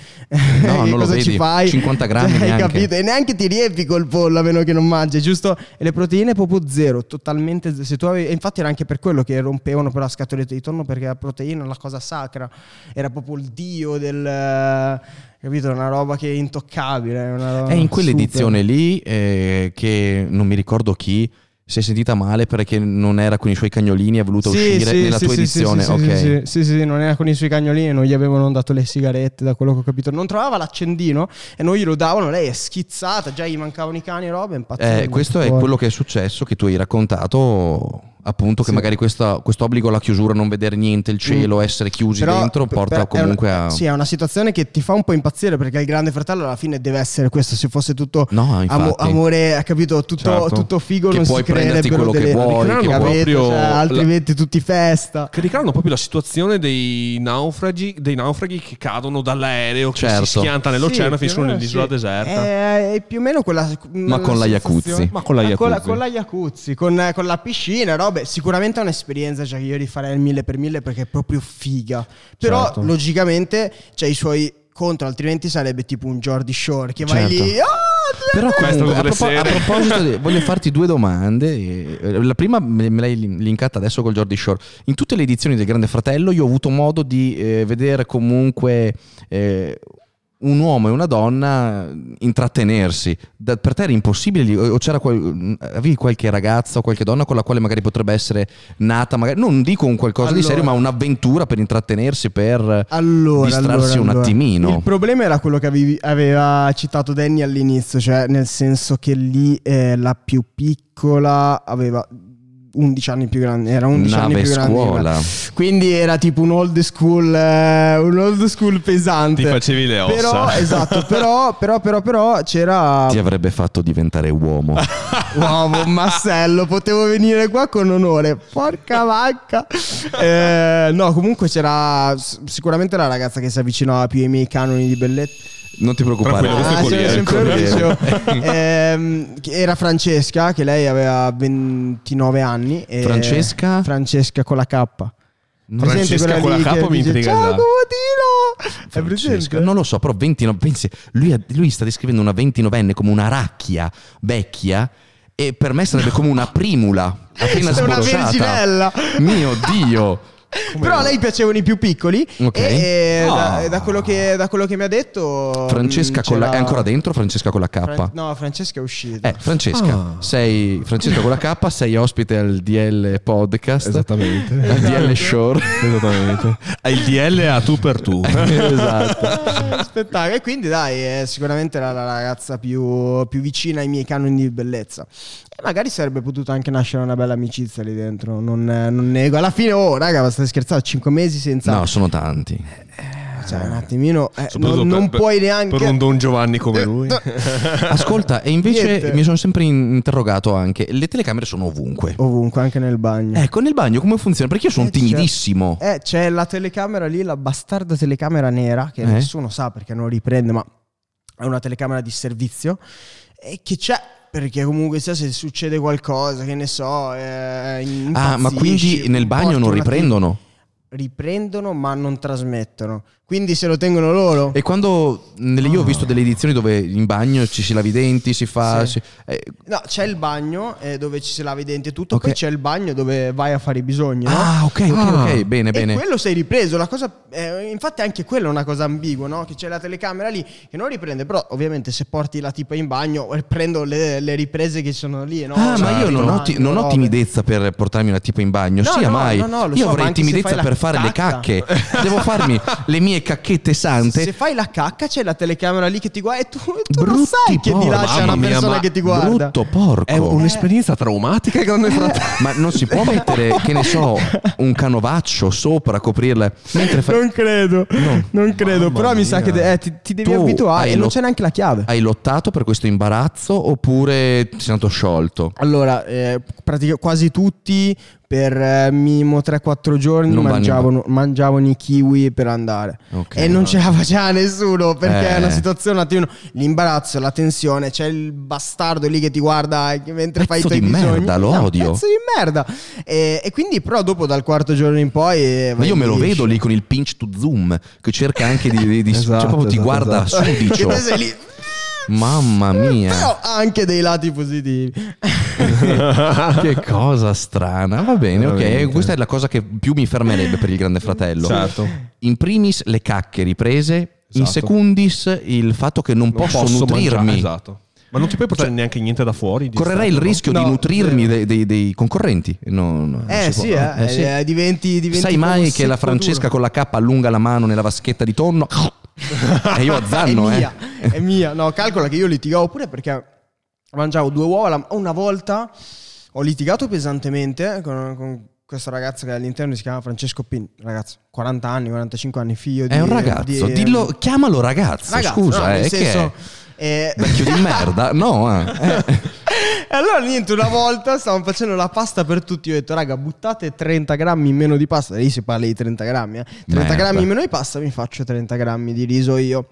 A: No, [LAUGHS]
C: che cosa ci fai?
A: 50 grammi [LAUGHS]
C: Hai
A: neanche.
C: capito? E neanche ti riempi col pollo a meno che non mangi, giusto? E le proteine proprio zero, totalmente zero. Se tu avevi- infatti era anche per quello che rompevano per la scatoletta di tonno perché la proteina è una cosa sacra. Era proprio il dio del. eh, Capito? Una roba che è intoccabile. Roba
A: È in
C: super.
A: quell'edizione lì eh, che non mi ricordo chi si è sentita male perché non era con i suoi cagnolini e ha voluto
C: Sì,
A: uscire
C: sì,
A: nella
C: sì,
A: tua edizione.
C: Sì,
A: ok.
C: sì, sì, non era con i suoi cagnolini, non gli avevano dato le sigarette, da quello che ho capito. Non trovava l'accendino e non glielo davano. Lei è schizzata, già gli mancavano i cani e roba. è impazzita.
A: Eh, questo è quello che è successo, che tu hai raccontato, appunto, che
C: Sì.
A: magari questa- questo obbligo alla chiusura, non vedere niente, il cielo, essere chiusi
C: Mm. Però-
A: dentro, porta
C: per-
A: comunque
C: una,
A: a...
C: Sì, è una situazione che ti fa un po' impazzire perché il grande fratello alla fine deve essere questo. Se fosse tutto
A: No, infatti.
C: amore, ha capito? Tutto,
B: Certo.
C: tutto figo,
A: Che
C: non
A: puoi
C: si
A: prenderti
C: creerebbero
A: quello che
C: delle-
A: vuoi,
B: che
C: capito?
B: proprio
C: Cioè,
B: la-
C: altrimenti tutti festa.
B: Che ricreano proprio la situazione dei naufragi, dei naufraghi che cadono dall'aereo, che
A: Certo.
B: si schianta nell'oceano e
C: Sì,
B: finiscono
C: più o meno
B: nell'isola
C: sì.
B: deserta.
C: È, è più o meno quella.
A: Ma con la Iacuzzi.
B: Ma con la
C: Ma con la,
B: Iacuzzi.
C: con la Iacuzzi, con, con la piscina, robe. Sicuramente è un'esperienza cioè, che io rifarei al mille per mille perché è proprio figa. Però,
B: Certo.
C: logicamente, c'è i suoi contro, altrimenti sarebbe tipo un Jordi Shore che vai
A: Certo.
C: lì. "Ah,
A: Però comunque, a,
B: tutte le
A: propo- a proposito, di- voglio [LAUGHS] farti due domande. Eh, La prima me me l'hai linkata adesso col Jordi Shore. In tutte le edizioni del Grande Fratello io ho avuto modo di eh, vedere comunque eh, un uomo e una donna intrattenersi. Da- per te era impossibile? O c'era qual- avevi qualche ragazza o qualche donna con la quale magari potrebbe essere nata, magari, non dico un qualcosa di
C: Allora.
A: serio, ma un'avventura per intrattenersi, per
C: Allora,
A: distrarsi
C: allora,
A: un attimino.
C: Il problema era quello che avevi- aveva citato Danny all'inizio, cioè nel senso che lì eh, la più piccola aveva 11 anni più grande, era 11 anni
A: Nave
C: più grande.
A: scuola.
C: Quindi era tipo un old school, eh, un old school pesante.
B: Ti facevi le ossa.
C: Però, [LAUGHS] esatto, però, però, però, però c'era
A: Ti avrebbe fatto diventare uomo. [LAUGHS]
C: Uomo, Marcello, potevo venire qua con onore. Porca vacca. Eh, no, comunque c'era sicuramente la ragazza che si avvicinava più ai miei canoni di bellezza.
A: Non ti preoccupare.
B: Tranquillo, questo è
C: Ah,
B: Corriere,
C: c'era
B: il
C: sempre
B: Corriere.
C: Mauricio. [LAUGHS] Ehm, che era Francesca, che lei aveva 29 anni. e-
A: Francesca?
C: Francesca con la K.
A: Non-
B: Francesca con la K mi
C: dice,
B: intriga
C: Ciao
B: già."
C: comodino! È
A: Francesca, non lo so, però 29, pensi, lui, lui sta descrivendo una 29enne come una racchia vecchia e per me sarebbe come una primula [LAUGHS] appena
C: Sei una verginella.
A: Mio Dio.
C: Però a lei piacevano i più piccoli.
A: Ok.
C: E, e da,
B: Ah.
C: da quello che, da quello che mi ha detto.
A: Francesca
C: mh,
A: con la, è ancora dentro? Francesca con la K?
C: Fran- no, Francesca è uscita.
A: Eh, Francesca,
B: Ah.
A: sei Francesca con la K, sei ospite al DL Podcast.
B: Esattamente.
A: Al DL Shore.
B: Esattamente. [LAUGHS] Hai il DL a tu per tu. [LAUGHS]
A: esatto.
C: Spettacolo. E quindi, dai, è sicuramente la, la ragazza più, più vicina ai miei canoni di bellezza. E magari sarebbe potuta anche nascere una bella amicizia lì dentro. Non, non nego. Alla fine, oh, raga, stai scherzando? 5 mesi senza.
A: No, sono tanti.
C: Cioè, un attimino. eh, non, non
B: per-
C: puoi neanche.
B: Per un Don Giovanni come lui. [LAUGHS]
A: Ascolta, e invece
C: Niente.
A: mi sono sempre in- interrogato anche, le telecamere sono ovunque.
C: Ovunque, anche nel bagno.
A: Ecco, nel bagno come funziona? Perché io sono
C: Eh, c'è-
A: timidissimo.
C: Eh, c'è la telecamera lì, la bastarda telecamera nera, che
A: Eh?
C: nessuno sa perché non riprende, ma è una telecamera di servizio. E che c'è, perché comunque sia se succede qualcosa, che ne so. Eh,
A: ah, ma quindi nel bagno non riprendono?
C: riprendono ma non trasmettono. Quindi se lo tengono loro.
A: E quando nelle- io ho visto delle edizioni dove in bagno ci si lava i denti, si fa.
C: Sì.
A: si- eh,
C: No, c'è il bagno eh, dove ci si lava i denti e tutto,
A: Ok.
C: poi c'è il bagno dove vai a fare i bisogni, no?
A: Ah, ok, ok,
B: Ah.
A: ok, bene,
C: E
A: bene.
C: quello sei ripreso, la cosa, eh, infatti anche quello è una cosa ambigua, no? Che c'è la telecamera lì che non riprende, però ovviamente se porti la tipa in bagno eh, prendo le, le riprese che sono lì, no?
A: Ah, ma io non ho, ti- non ho timidezza per portarmi una tipa in bagno,
C: No,
A: sia
C: no,
A: mai.
C: no, no, lo
A: io
C: so,
A: avrei timidezza per fare le cacche. Devo farmi [LAUGHS] le mie cacchette sante.
C: Se fai la cacca c'è la telecamera lì che ti guarda e tu, tu non
A: Brutti
C: sai che
A: porci.
C: c'è una
B: mia,
C: persona che ti guarda.
A: Brutto porco.
B: È un'esperienza traumatica, grande fratello.
A: Ma non si può mettere, [LAUGHS] che ne so, un canovaccio sopra a coprirla. Mentre fai-
C: Non credo, non credo,
B: Mamma
C: però mi sa
B: mia.
C: che de- eh, ti, ti devi
A: Tu
C: abituare e non
A: lo-
C: c'è neanche la chiave.
A: Hai lottato per questo imbarazzo oppure ti sei andato sciolto?
C: Allora, eh, pratica- quasi tutti per eh, minimo 3-4 giorni
A: Non
C: mangiavano, mangiavano i kiwi per andare.
A: Ok.
C: e non ce la faceva nessuno perché
A: Eh.
C: è una situazione un attimino l'imbarazzo, la tensione, c'è il bastardo lì che ti guarda mentre fai i
A: Pezzo
C: tuoi
A: di
C: bisogni.
A: merda, lo
C: No,
A: odio.
C: Pezzo di merda. E, e quindi però dopo dal quarto giorno in poi eh,
A: Ma io me lo
C: liscio.
A: vedo lì con il pinch to zoom che cerca anche di, di- di- [LAUGHS]
B: Esatto,
A: cioè proprio ti
B: esatto,
A: guarda
B: esatto. [LAUGHS]
C: Che
A: sudicio.
C: te sei lì.
A: Mamma mia.
C: Però anche dei lati positivi. [LAUGHS]
A: che cosa strana. Va bene, ok.
B: Veramente.
A: Questa è la cosa che più mi fermerebbe per il Grande Fratello.
B: Certo.
A: In primis le cacche riprese, in
B: Esatto.
A: secundis il fatto che non,
B: Non
A: posso,
B: posso
A: nutrirmi.
B: mangiare, esatto. Ma non ti puoi portare neanche niente da fuori? di
A: Correrei il rischio
C: No,
A: di nutrirmi dei, dei- dei concorrenti. No, no,
C: Eh sì,
A: può.
C: eh,
A: Eh, sì.
C: eh, diventi, diventi
A: Sai mai che la Francesca
C: duro.
A: con la K allunga la mano nella vaschetta di tonno? [LAUGHS] e io azzanno,
C: è
A: eh.
C: mia, è mia. No, calcola che io litigavo pure perché mangiavo due uova. la- Una volta ho litigato pesantemente con, con questo ragazzo che all'interno si chiama Francesco Pin. Ragazzo, 40 anni, 45 anni, figlio di...
A: È un ragazzo.
C: di-
A: Dillo, chiamalo ragazzo.
C: Ragazzo,
A: scusa,
C: no,
A: eh,
C: senso,
A: che è?
C: eh,
A: Vecchio di merda? No, eh. [LAUGHS]
C: E allora niente, una volta stavamo facendo la pasta per tutti. Io ho detto, raga, buttate 30 grammi in meno di pasta. Lì si parla di 30 grammi, eh. 30
A: Merda.
C: grammi in meno di pasta, mi faccio 30 grammi di riso io.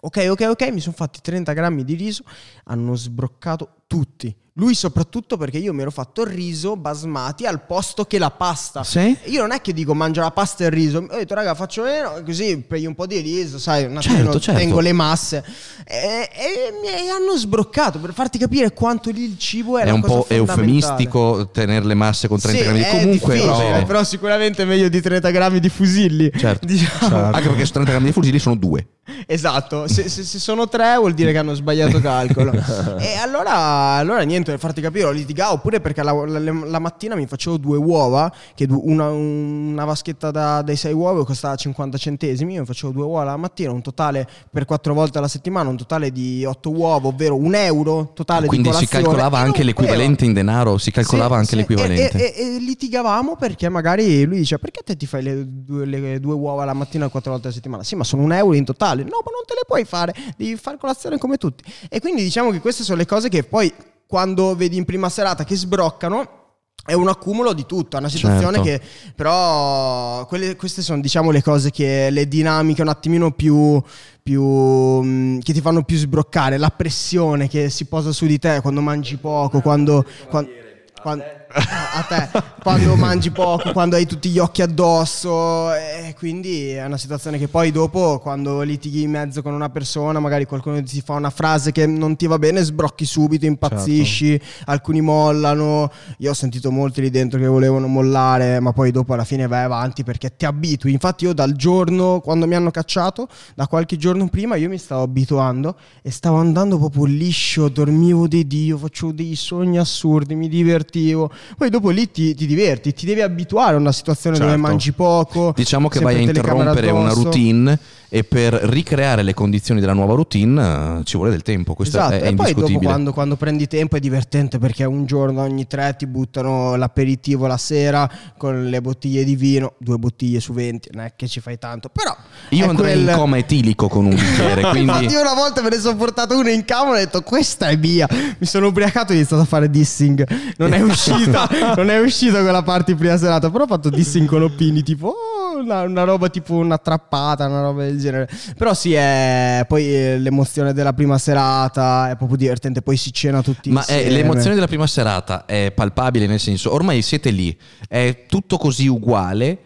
C: Ok, ok, ok, mi sono fatti 30 grammi di riso, hanno sbroccato tutti. Lui soprattutto perché io mi ero fatto il riso basmati al posto che la pasta.
A: Sì?
C: Io non è che dico mangio la pasta e il riso, ho detto raga faccio meno, così prendi un po' di riso, sai, un attimo
A: Certo, certo.
C: tengo le masse. E, e mi hanno sbroccato per farti capire quanto lì il cibo è
A: È un po' eufemistico tenere le masse con 30
C: Sì,
A: grammi di comunque. bene.
C: però sicuramente è meglio di 30 grammi di fusilli.
A: Certo. [LAUGHS]
C: Diciamo.
A: Anche perché su 30 grammi di fusilli sono due.
C: Esatto, se, se- se sono tre vuol dire che hanno sbagliato calcolo. [LAUGHS] e allora, allora niente, per farti capire, ho litigato oppure perché la, la- la mattina mi facevo due uova, che una, una vaschetta da, dai sei uova costava 50 centesimi, io mi facevo due uova la mattina, un totale per quattro volte alla settimana, un totale di otto uova, ovvero un euro totale
A: Quindi
C: di
A: si
C: colazione.
A: calcolava
C: E
A: anche
C: non
A: l'equivalente in denaro, si calcolava
C: sì,
A: anche
C: sì,
A: l'equivalente.
C: E, e- e litigavamo perché magari lui dice perché te ti fai le due, le due uova la mattina quattro volte alla settimana? Sì, ma sono un euro in totale. No, ma non te le puoi fare, devi fare colazione come tutti. E quindi diciamo che queste sono le cose che poi quando vedi in prima serata che sbroccano è un accumulo di tutto, è una situazione
A: Certo.
C: che però quelle- queste sono diciamo le cose che le dinamiche un attimino più, più mh, che ti fanno più sbroccare, la pressione che si posa su di te quando mangi poco, quando, quan- quan- a te, quando mangi poco, quando hai tutti gli occhi addosso e quindi è una situazione che poi dopo quando litighi in mezzo con una persona, magari qualcuno ti fa una frase che non ti va bene, sbrocchi subito, impazzisci, alcuni mollano, io ho sentito molti lì dentro che volevano mollare, ma poi dopo alla fine vai avanti perché ti abitui. Infatti io dal giorno quando mi hanno cacciato, da qualche giorno prima io mi stavo abituando e stavo andando proprio liscio, dormivo di Dio, facevo dei sogni assurdi, mi divertivo. Poi dopo lì ti, ti diverti, ti devi abituare a una situazione dove
B: Certo.
C: mangi poco.
A: Diciamo che vai a interrompere una routine e per ricreare le condizioni della nuova routine eh, ci vuole del tempo, questo
C: Esatto,
A: è, è
C: e poi dopo quando, quando prendi tempo è divertente perché un giorno ogni tre ti buttano l'aperitivo la sera con le bottiglie di vino, due bottiglie su 20, non è che ci fai tanto, però
A: Io andrei
C: quel-
A: in coma etilico con un bicchiere, [LAUGHS] quindi
C: Infatti io una volta me ne sono portato una in camera e ho detto questa è mia. Mi sono ubriacato e ho iniziato a fare dissing. Non è uscita, [LAUGHS] non è uscita quella parte prima serata, però ho fatto dissing con Oppini, tipo oh, una, una roba tipo una trappata, una roba del genere. Però sì, è poi eh, l'emozione della prima serata è proprio divertente, poi si cena tutti
A: Ma è,
C: insieme.
A: l'emozione della prima serata è palpabile, nel senso, ormai siete lì, è tutto così uguale.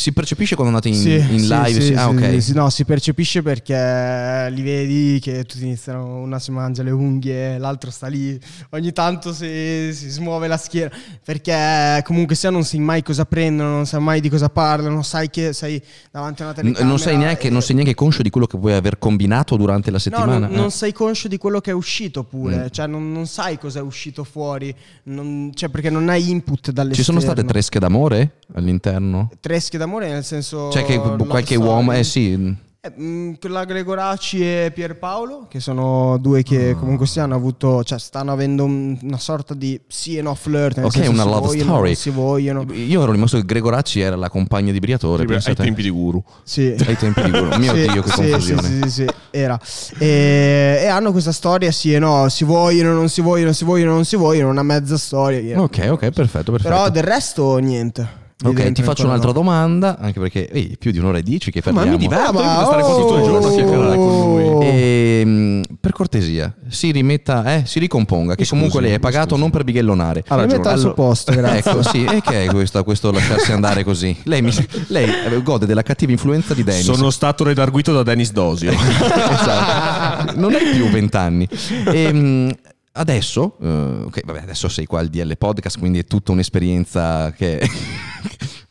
A: Si percepisce quando andate in,
C: Sì,
A: in live?
C: sì,
A: sì- ah,
C: sì,
A: ok.
C: sì, no, si percepisce perché li vedi che tutti iniziano, una si mangia le unghie, l'altro sta lì, ogni tanto si, si smuove la schiena, perché comunque sia non sai mai cosa prendono, non sai mai di cosa parlano, sai che sei davanti a una
A: N-
C: telecamera.
A: non, sei neanche,
C: e-
A: non sei neanche conscio di quello che puoi aver combinato durante la
C: No,
A: settimana?
C: non, non
A: Eh.
C: sei conscio di quello che è uscito pure,
A: Mm.
C: cioè non, non sai cosa è uscito fuori, non- cioè perché non hai input dall'esterno.
A: Ci sono state tresche d'amore all'interno?
C: Tresche d'amore nel senso...
A: Cioè che qualche
C: story.
A: uomo... Eh sì,
C: Eh, mm, quella Gregoracci e Pierpaolo, che sono due che comunque si hanno avuto, cioè stanno avendo un- una sorta di sì e no flirt.
A: Ok, una love
C: vogliono,
A: story.
C: si vogliono.
A: io ero rimasto che Gregoracci era la compagna di Briatore.
B: Sì, ai tempi di Guru.
C: Sì.
A: Ai tempi di Guru. Mio [LAUGHS]
C: Sì,
A: Dio, che
C: sì,
A: confusione.
C: Sì, sì, sì, sì, era. E, e hanno questa storia sì e no, si vogliono, non si vogliono, si vogliono, non si vogliono, una mezza storia.
A: Ok, ok, perfetto, perfetto.
C: Però del resto niente.
A: Ok, ti faccio un'altra
C: no.
A: domanda, anche perché ehi, più di un'ora e dieci che
B: Ma
A: parliamo.
B: mi diverto,
C: Ah, ma-
B: stare qua tutto il giorno a
C: oh!
B: chiacchierare con lui.
A: Ehm, per cortesia, si rimetta, eh, si ricomponga, che
B: Mi
A: comunque
B: scusi,
A: lei è pagato
B: scusi.
A: non per bighellonare.
B: Ha ragione.
C: Mi metto al suo
A: Allora-
C: posto, grazie.
A: Ecco, sì, e che è questo, questo lasciarsi andare così? Lei, mi- lei eh, gode della cattiva influenza di Dennis.
B: Sono stato redarguito da Dennis Dosio. [LAUGHS]
A: esatto. Non hai più vent'anni. Ehm, adesso, eh, ok, vabbè, adesso sei qua al DL Podcast, quindi è tutta un'esperienza che...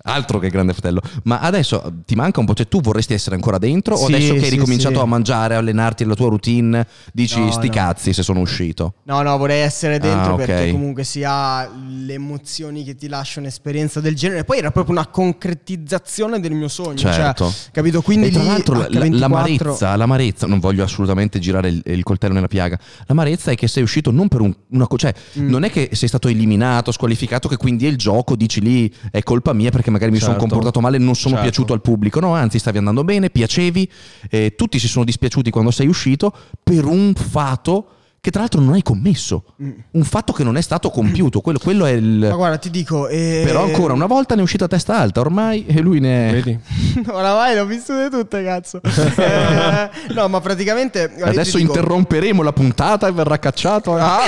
A: Altro che Grande Fratello, ma adesso eh, ti manca un po', cioè tu vorresti essere ancora dentro o
C: Sì,
A: adesso che hai
C: sì,
A: ricominciato
C: sì.
A: a mangiare, a allenarti la tua routine, dici
C: No,
A: sti
C: no.
A: cazzi se sono uscito?
C: No, no, vorrei essere dentro
A: Ah,
C: perché comunque si ha le emozioni che ti lascia un'esperienza del genere. Poi era proprio una concretizzazione del mio sogno.
A: Certo.
C: Cioè, capito? Quindi
A: e tra l'altro la- la-
C: H24
A: l'amarezza, l'amarezza, non voglio assolutamente girare il, il coltello nella piaga, l'amarezza è che sei uscito non per un- una cosa, cioè
C: Mm.
A: non è che sei stato eliminato, squalificato, che quindi è il gioco, dici lì è colpa mia perché magari mi sono
B: Certo.
A: comportato male, non sono
B: Certo.
A: piaciuto al pubblico, no, anzi stavi andando bene, piacevi, eh, tutti si sono dispiaciuti quando sei uscito per un fato che tra l'altro non hai commesso, un fatto che non è stato compiuto, quello, quello è
C: Mm. Ma
A: il...
C: guarda, ti dico. eh,
A: Però ancora una volta ne è uscito a testa alta, ormai e lui ne.
B: Vedi? [LAUGHS]
C: Oramai l'ho viste tutte, cazzo. [LAUGHS] Eh, no, ma praticamente.
A: Adesso
C: dico-
A: interromperemo la puntata e verrà cacciato. Ah,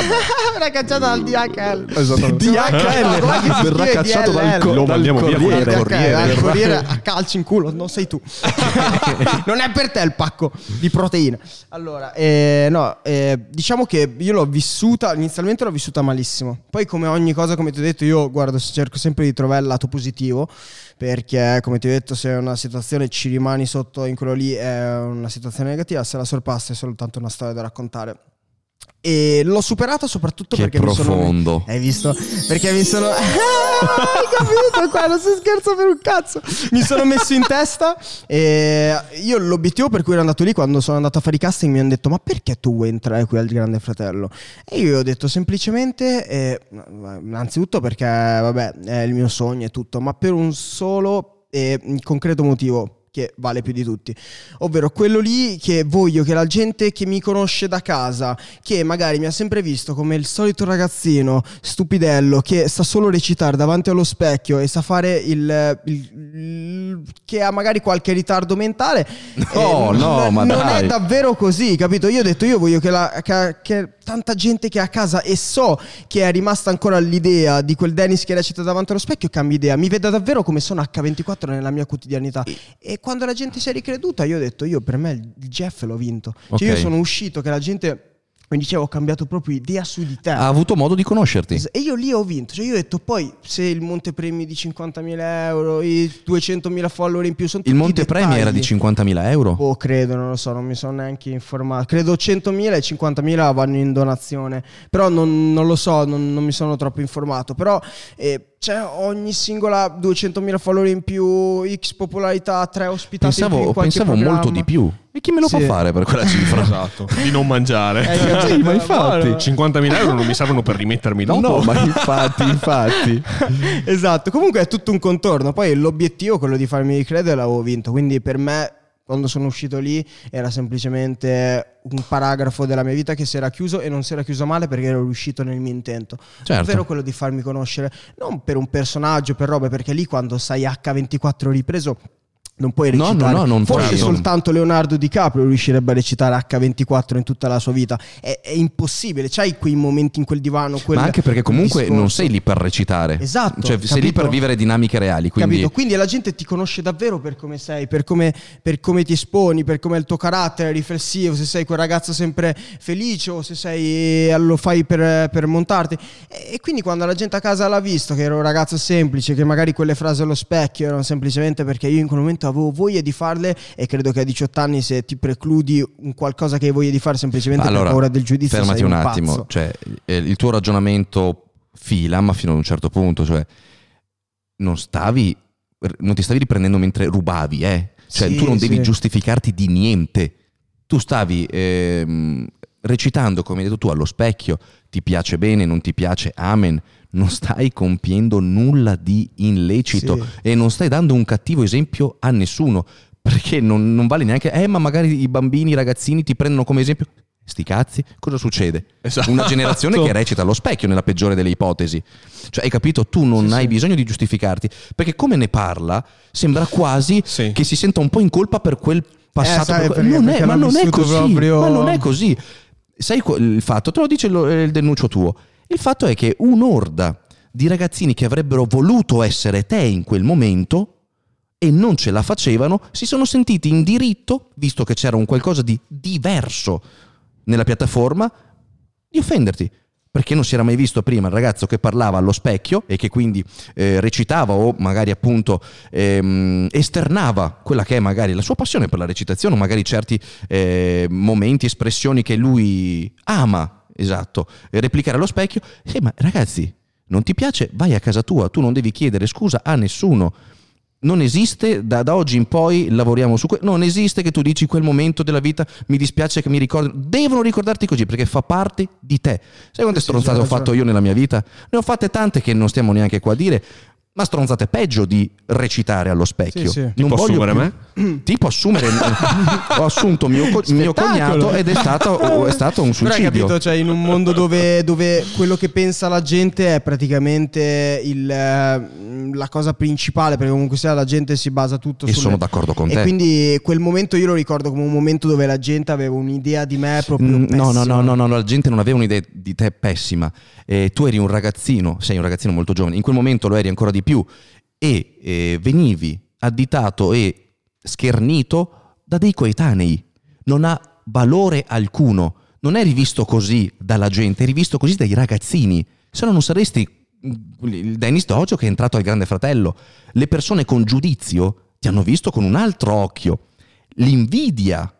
C: Era cacciata dal DHL.
A: Esattamente.
C: DHL, si
A: verrà cacciato dal,
C: DLL.
A: co-
B: Lo
A: dal
B: mandiamo via
A: corriere.
B: il corriere.
C: Il corriere [LAUGHS] a calci in culo, non sei tu. non è per te il pacco di proteine. Allora, eh, no, eh, diciamo che io l'ho vissuta, inizialmente l'ho vissuta malissimo. Poi come ogni cosa, come ti ho detto, io guardo, cerco sempre di trovare il lato positivo. Perché, come ti ho detto, se una situazione ci rimani sotto in quello lì, è una situazione negativa. Se la sorpassi è soltanto una storia da raccontare. E l'ho superata soprattutto
A: Che
C: perché mi sono
A: profondo.
C: hai visto? Perché mi sono. [LAUGHS] Hai capito? Qua non si scherza per un cazzo. Mi sono messo in testa. E io l'obiettivo per cui ero andato lì quando sono andato a fare i casting mi hanno detto: Ma perché tu vuoi entrare qui al Grande Fratello? E io ho detto semplicemente: eh, Innanzitutto perché, vabbè, è il mio sogno e tutto, ma per un solo e concreto motivo che vale più di tutti, ovvero quello lì che voglio che la gente che mi conosce da casa, che magari mi ha sempre visto come il solito ragazzino stupidello che sa solo recitare davanti allo specchio e sa fare il, il- il- che ha magari qualche ritardo mentale,
A: No,
C: eh,
A: no,
C: non-
A: ma
C: non
A: dai.
C: è davvero così, capito? Io ho detto io voglio che, la, che- che tanta gente che è a casa e so che è rimasta ancora l'idea di quel Dennis che recita davanti allo specchio cambi idea, mi veda davvero come sono H24 nella mia quotidianità. E quando la gente si è ricreduta, io ho detto io per me il Jeff l'ho vinto. Cioè io sono uscito che la gente mi diceva ho cambiato proprio idea su di te.
A: Ha avuto modo di conoscerti.
C: E io lì ho vinto, cioè io ho detto poi se il montepremi di 50.000 euro, i 200.000 follower in più sono
A: Il
C: tutti
A: montepremi era di
C: dettagli.
A: 50.000 euro.
C: Oh, credo, non lo so, non mi sono neanche informato. Credo 100.000 e 50.000 vanno in donazione. Però non, non lo so, non, non mi sono troppo informato. Però eh, c'è ogni singola 200.000 follower in più, X popolarità, 3 ospitati in più
A: Pensavo,
C: in qualche
A: pensavo
C: programma.
A: molto di più. E chi me lo
C: Sì.
A: può fare per quella cifra? [LAUGHS]
B: Esatto. Di non mangiare.
C: Eh?
A: Sì, ma infatti.
C: Buono.
B: 50.000 euro non mi servono per rimettermi dopo.
A: No, ma infatti, infatti. [LAUGHS]
C: esatto, comunque è tutto un contorno. Poi l'obiettivo, quello di farmi ricredere, l'avevo vinto. Quindi per me, quando sono uscito lì, era semplicemente un paragrafo della mia vita che si era chiuso e non si era chiuso male perché ero riuscito nel mio intento.
A: Certo.
C: Ovvero quello di farmi conoscere, non per un personaggio, per robe, perché lì quando sai H24 ripreso. Non puoi
A: No, no,
C: recitare.
A: no, non
C: Forse
A: puoi.
C: soltanto Leonardo DiCaprio riuscirebbe a recitare H24 in tutta la sua vita. È, è impossibile. C'hai quei momenti in quel divano. Quel,
A: Ma anche perché comunque
C: discorso.
A: non sei lì per recitare.
C: Esatto,
A: Cioè, sei lì per vivere dinamiche reali. Quindi
C: Capito? Quindi la gente ti conosce davvero per come sei, per come, per come ti esponi, per come è il tuo carattere riflessivo, se sei quel ragazzo sempre felice o se sei, eh, lo fai per, per montarti. E, e quindi quando la gente a casa l'ha visto che ero un ragazzo semplice, che magari quelle frasi allo specchio erano semplicemente perché io in quel momento avevo voglia di farle e credo che a 18 anni se ti precludi un qualcosa che hai voglia di fare semplicemente per paura del giudizio
A: fermati un,
C: un
A: attimo. Cioè, eh, il tuo ragionamento fila, ma fino ad un certo punto. Cioè, non stavi. Non ti stavi riprendendo mentre rubavi, eh. Cioè,
C: Sì,
A: tu non devi
C: sì.
A: giustificarti di niente. Tu stavi ehm, recitando, come hai detto tu, allo specchio. Ti piace bene, non ti piace, amen. Non stai compiendo nulla di illecito
C: Sì.
A: e non stai dando un cattivo esempio a nessuno. Perché non, non vale neanche, eh, ma magari i bambini, i ragazzini ti prendono come esempio. Sti cazzi, cosa succede?
B: Esatto.
A: Una generazione che [LAUGHS] recita allo specchio nella peggiore delle ipotesi. Cioè, hai capito? Tu non
C: Sì,
A: hai
C: sì.
A: bisogno di giustificarti. Perché come ne parla, sembra quasi
B: Sì.
A: che si senta un po' in colpa per quel passato.
C: sai,
A: per
C: perché-
A: non è, ma non è così.
C: proprio-
A: Ma non è così. Sai il fatto? Te lo dice il denuncio tuo. Il fatto è che un'orda di ragazzini che avrebbero voluto essere te in quel momento e non ce la facevano, si sono sentiti in diritto, visto che c'era un qualcosa di diverso nella piattaforma, di offenderti. Perché non si era mai visto prima il ragazzo che parlava allo specchio e che quindi eh, recitava o magari appunto ehm, esternava quella che è magari la sua passione per la recitazione o magari certi eh, momenti, espressioni che lui ama, esatto, replicare allo specchio. Eh, ma ragazzi, non ti piace? Vai a casa tua, tu non devi chiedere scusa a nessuno. Non esiste, da, da oggi in poi lavoriamo su questo. Non esiste che tu dici quel momento della vita mi dispiace che mi ricordino. Devono ricordarti così perché fa parte di te. Sai quante stronzate ho fatto io nella mia vita? Ne ho fatte tante che non stiamo neanche qua a dire. Ma stronzate peggio di recitare allo specchio.
C: Sì, sì.
A: Non
B: Tipo
A: voglio
B: assumere
A: più- [CLEARS THROAT] Tipo assumere. ho assunto mio, co- mio cognato ed è stato, [LAUGHS] è stato un
C: Però hai
A: suicidio.
C: capito, cioè in un mondo dove, dove quello che pensa la gente è praticamente il, eh, la cosa principale, perché comunque sia la gente si basa tutto
A: E
C: sulle-
A: sono d'accordo con
C: e
A: te.
C: quindi quel momento io lo ricordo come un momento dove la gente aveva un'idea di me proprio
A: Mm, No, no,
C: pessima.
A: no, no, no, la gente non aveva un'idea di te pessima. Eh, tu eri un ragazzino, sei un ragazzino molto giovane, in quel momento lo eri ancora di più e eh, venivi additato e schernito da dei coetanei. Non ha valore alcuno. Non eri visto così dalla gente, eri visto così dai ragazzini. Se no non saresti mm, il Dennis Doggio che è entrato al Grande Fratello. Le persone con giudizio ti hanno visto con un altro occhio. L'invidia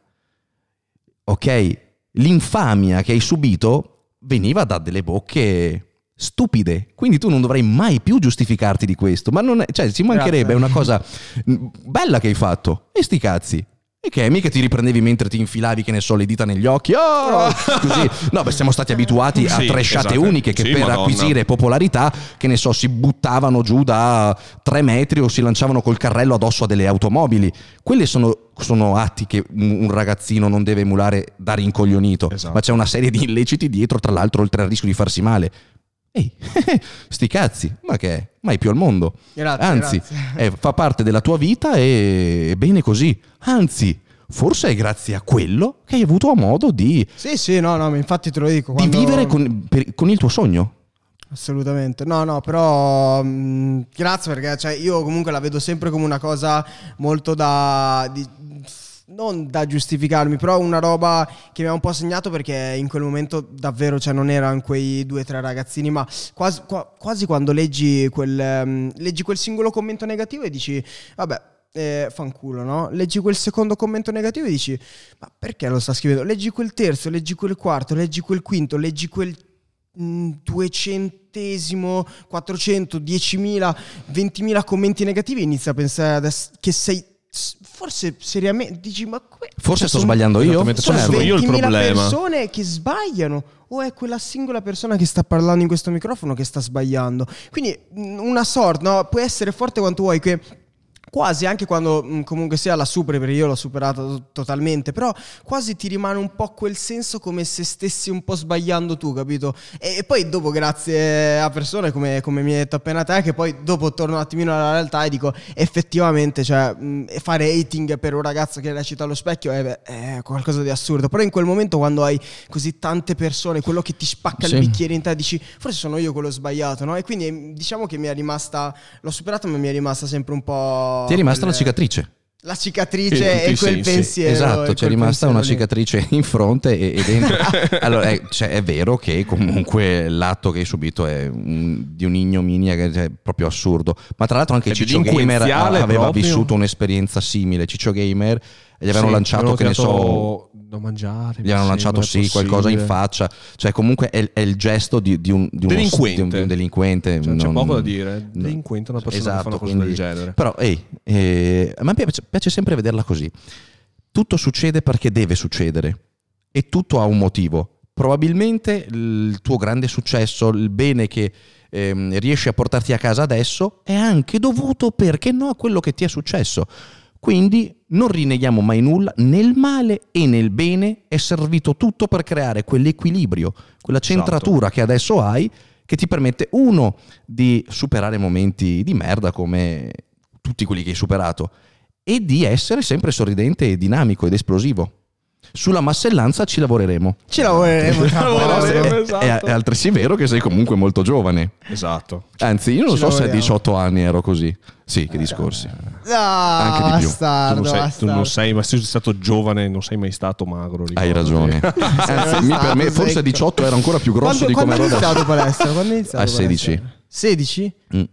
A: ok? L'infamia che hai subito veniva da delle bocche stupide. Quindi tu non dovrai mai più giustificarti di questo. Ma non è, cioè, ci mancherebbe, è
C: Grazie.
A: una cosa mm, bella che hai fatto. E sti cazzi. E che mica ti riprendevi mentre ti infilavi, che ne so, le dita negli occhi. Oh! Così. No, beh, siamo stati abituati a
B: Sì,
A: tresciate
B: esatto.
A: uniche che
B: Sì,
A: per
B: Madonna.
A: acquisire popolarità, che ne so, si buttavano giù da tre metri o si lanciavano col carrello addosso a delle automobili. Quelli sono, sono atti che un un ragazzino non deve emulare da rincoglionito.
B: Esatto.
A: Ma c'è una serie di illeciti dietro, tra l'altro, oltre al rischio di farsi male. Ehi, [LAUGHS] sti cazzi, ma che è? Mai più al mondo.
C: Grazie,
A: Anzi,
C: grazie.
A: eh, fa parte della tua vita e è bene così. Anzi, forse è grazie a quello che hai avuto modo di,
C: Sì, sì, no, no, ma infatti te lo dico.
A: di
C: quando-
A: vivere con, per- con il tuo sogno.
C: Assolutamente, no, no, però mh, grazie perché cioè, io comunque la vedo sempre come una cosa molto da... di- non da giustificarmi, però una roba che mi ha un po' segnato perché in quel momento davvero cioè, non erano quei due o tre ragazzini, ma quasi, qua- quasi quando leggi quel, ehm, leggi quel singolo commento negativo e dici, vabbè, eh, fanculo, no? Leggi quel secondo commento negativo e dici, ma perché lo sta scrivendo? Leggi quel terzo, leggi quel quarto, leggi quel quinto, leggi quel mm, duecentesimo, 400, 10.000, 20.000 commenti negativi e inizi a pensare che sei forse seriamente dici ma come
A: Forse
C: cioè,
A: sto sbagliando io.
C: Sono
B: Certo. Io il
C: 20.000
B: problema.
C: persone che sbagliano o è quella singola persona che sta parlando in questo microfono che sta sbagliando quindi mm, una sorta no? puoi essere forte quanto vuoi che quasi anche quando mh, comunque sia la superi, perché io l'ho superata to- totalmente, però quasi ti rimane un po' quel senso come se stessi un po' sbagliando tu, capito? E, e poi dopo grazie a persone come, come mi hai detto appena te, che poi dopo torno un attimino alla realtà e dico effettivamente, cioè mh, fare hating per un ragazzo che recita allo specchio è, è qualcosa di assurdo, però in quel momento quando hai così tante persone, quello che ti spacca
A: Sì.
C: il bicchiere in te, dici forse sono io quello sbagliato, no? E quindi eh, diciamo che mi è rimasta, l'ho superata ma mi è rimasta sempre un po'...
A: Ti è rimasta
C: quel-
A: la cicatrice.
C: La cicatrice
B: tutti
C: e quel
B: sensi.
C: pensiero.
A: Esatto, c'è rimasta una
C: lì.
A: cicatrice in fronte e, e dentro. [LAUGHS] allora, è, cioè, è vero che comunque l'atto che hai subito è un- di un'ignominia che è proprio assurdo. Ma tra l'altro anche
B: È
A: Ciccio Gamer aveva
B: proprio.
A: vissuto un'esperienza simile. Ciccio Gamer gli avevano
B: Sì,
A: lanciato, che ne so,
B: da mangiare.
A: gli avevano lanciato sì, qualcosa in faccia. Cioè, comunque è, è il gesto di, di un, di uno-
B: Delinquente.
A: di un- un delinquente.
B: Cioè, c'è
A: non-
B: poco da dire. Delinquente è una persona
A: Esatto,
B: che fa una cosa
A: quindi-
B: del genere.
A: Però, ehi, eh, a me piace, piace sempre vederla così. Tutto succede perché deve succedere e tutto ha un motivo. Probabilmente il tuo grande successo, il bene che ehm, riesci a portarti a casa adesso è anche dovuto, perché no, a quello che ti è successo. Quindi non rinneghiamo mai nulla, nel male e nel bene è servito tutto per creare quell'equilibrio, quella centratura che adesso hai che ti permette uno di superare momenti di merda come tutti quelli che hai superato e di essere sempre sorridente e dinamico ed esplosivo. Sulla massellanza ci lavoreremo.
C: Ci lavoreremo tra
B: Lavoreremo,
C: poco.
A: È,
B: esatto.
A: è- è altresì vero che sei comunque molto giovane.
B: Esatto.
A: Anzi, io non
C: Ci
A: so se a
C: lavoriamo.
A: 18 anni ero così. Sì, che discorsi.
C: Ah,
A: Anche di più.
B: Tu
C: bastardo,
B: non, sei, tu
C: bastardo.
B: non sei, ma sei stato giovane, non sei mai stato magro.
A: Hai
B: ricordati.
A: ragione. [LAUGHS] Anzi, mi per me, forse a
C: secco.
A: 18 ero ancora più grosso
C: Quando,
A: di come
C: quando
A: ero
C: hai
A: adesso.
C: iniziato palestra? Quando hai iniziato
A: A 16.
C: palestra? 16?
A: Mm.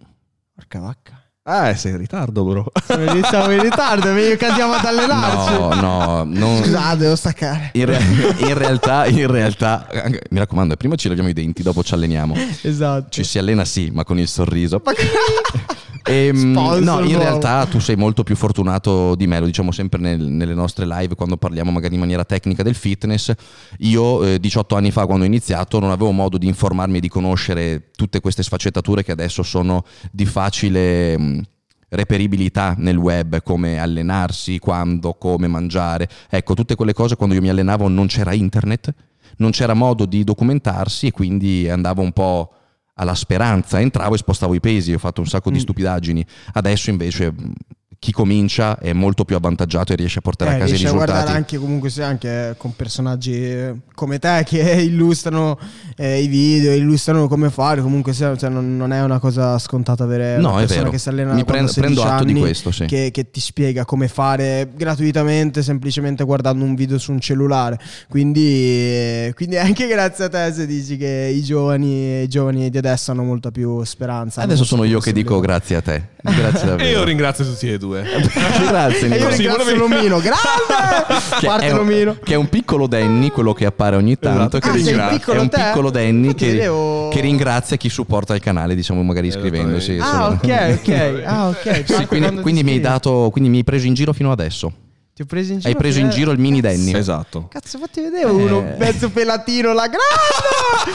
C: Porca vacca.
B: Eh, sei in ritardo, bro.
C: Iniziamo in ritardo, meglio che andiamo ad allenarci.
A: No, no, non...
C: Scusate, devo staccare.
A: In, re- in realtà, in realtà, mi raccomando, prima ci laviamo i denti, dopo ci alleniamo.
C: Esatto.
A: Ci si allena sì, ma con il sorriso. Ehm, [LAUGHS]
C: Sponsor
A: no, in realtà tu sei molto più fortunato di me, lo diciamo sempre nel- nelle nostre live quando parliamo magari in maniera tecnica del fitness. Io eh, 18 anni fa quando ho iniziato non avevo modo di informarmi e di conoscere tutte queste sfaccettature che adesso sono di facile mh, reperibilità nel web, come allenarsi, quando, come mangiare. Ecco, tutte quelle cose quando io mi allenavo non c'era internet, non c'era modo di documentarsi e quindi andavo un po' alla speranza, entravo e spostavo i pesi, ho fatto un sacco di
C: Mm.
A: stupidaggini. Adesso invece mh, chi comincia è molto più avvantaggiato e riesce a portare
C: Eh,
A: a casa i
C: a guardare
A: risultati.
C: anche comunque sia anche con personaggi eh, come te [LAUGHS] che illustrano eh, i video, illustrano come fare, comunque sia, cioè, non, non è una cosa scontata avere
A: No,
C: una
A: è
C: persona
A: vero.
C: che si allena
A: Mi prendo-
C: ha 16
A: prendo atto di
C: anni,
A: questo, sì.
C: che, che ti spiega come fare gratuitamente semplicemente guardando un video su un cellulare. Quindi, eh, quindi anche grazie a te se dici che i giovani, i giovani di adesso hanno molta più speranza.
A: Adesso sono io che dico grazie a te. Grazie [LAUGHS]
B: E
A: davvero.
B: io ringrazio tutti e due.
A: Grazie.
C: E io
A: Nicola.
B: Sì,
C: ringrazio
B: volevi-
C: Lomino, [LAUGHS] grande!
A: Che
C: Parte
A: è, un,
C: Lomino.
A: che è un piccolo Danny, quello che appare ogni tanto.
B: Esatto.
A: Che
B: Ah,
C: piccolo
A: è un
C: te?
A: piccolo Danny che,
C: vedevo-
A: che ringrazia chi supporta il canale, diciamo magari iscrivendosi.
B: Esattamente.
C: Ah, ok, ok. Ah, ok.
A: Sì, quindi, quindi mi hai dato, quindi mi hai preso in giro fino adesso.
C: Ti ho preso in giro.
A: Hai preso in giro il mini Danny.
B: Esatto.
C: Cazzo, fatti vedere uno
A: Eh.
C: mezzo pelatino, la grande!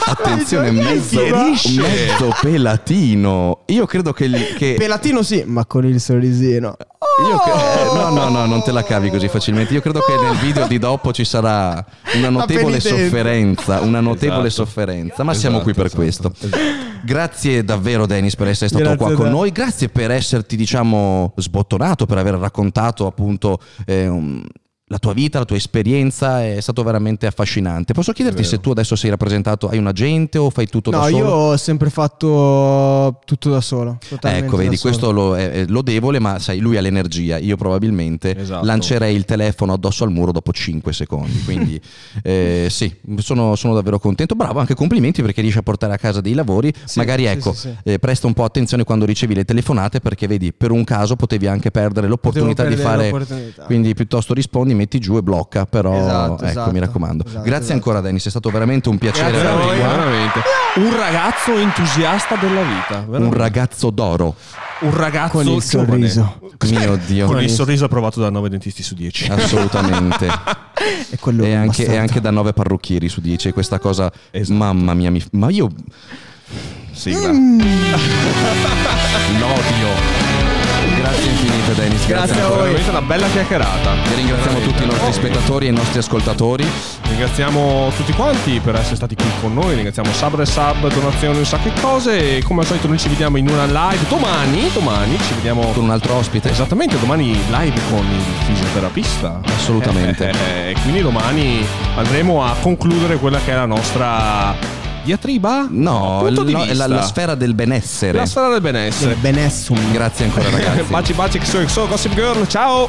C: [LAUGHS]
A: Attenzione, mezzo, mezzo pelatino. Io credo che, che-
C: Pelatino sì, ma con il sorrisino.
A: io che- eh, no, no, no, non te la cavi così facilmente. Io credo che nel video di dopo ci sarà una notevole sofferenza. Una notevole
B: Esatto.
A: sofferenza, ma siamo qui per
B: Esatto,
A: questo. Grazie davvero, Dennis, per essere stato
C: Grazie
A: qua con
C: te.
A: noi. Grazie per esserti, diciamo, sbottonato, per aver raccontato appunto. eh, un- la tua vita, la tua esperienza è stato veramente affascinante. Posso chiederti se tu adesso sei rappresentato, hai un agente o fai tutto
C: No,
A: da solo?
C: io ho sempre fatto tutto da solo.
A: Ecco, vedi, questo lo- è, è lodevole, ma sai, lui ha l'energia. Io probabilmente
B: Esatto.
A: lancerei il telefono addosso al muro dopo 5 secondi. Quindi, [LAUGHS] eh, sì, sono, sono davvero contento. Bravo, anche complimenti perché riesci a portare a casa dei lavori.
C: Sì,
A: Magari, ecco,
C: sì, sì.
A: eh, presta un po' attenzione quando ricevi le telefonate perché, vedi, per un caso potevi anche perdere l'opportunità
C: Potevo
A: di
C: perdere
A: fare.
C: l'opportunità.
A: Quindi, piuttosto rispondi, metti giù e blocca. Però,
C: Esatto,
A: ecco,
C: esatto,
A: mi raccomando.
C: esatto,
A: Grazie
C: esatto.
A: ancora, Dennis. È stato veramente un piacere averti
C: voi.
A: qua.
B: veramente. Un ragazzo entusiasta della vita.
A: Un
B: veramente.
A: ragazzo d'oro.
B: Un ragazzo
C: Con il
B: giovane.
C: sorriso.
A: Mio Dio.
B: Con il sorriso approvato da 9 dentisti su 10.
A: Assolutamente. [LAUGHS]
C: E quello
A: e,
C: è un
A: anche, e anche da nove parrucchieri su 10 questa cosa
B: Esatto.
A: mamma mia mi- ma io
B: Sigla. [LAUGHS]
A: l'odio grazie infinite Grazie Dennis,
C: Grazie a
A: ancora.
C: voi.
B: Veramente una bella chiacchierata.
A: E ringraziamo
B: Veramente.
A: tutti i nostri
B: Oh.
A: spettatori e i nostri ascoltatori.
B: Ringraziamo tutti quanti per essere stati qui con noi. Ringraziamo sub e sub, donazioni, un sacco di cose. E come al solito, noi ci vediamo in una live domani. Domani ci vediamo
A: Con un altro ospite.
B: Esattamente, domani live con il fisioterapista.
A: Assolutamente. [LAUGHS]
B: E quindi domani andremo a concludere quella che è la nostra diatriba.
A: No,
B: di
A: la, la- sfera del benessere.
B: La sfera del benessere.
C: Benessum.
A: Grazie ancora [LAUGHS] ragazzi.
B: baci baci, XOXO, Gossip Girl, ciao!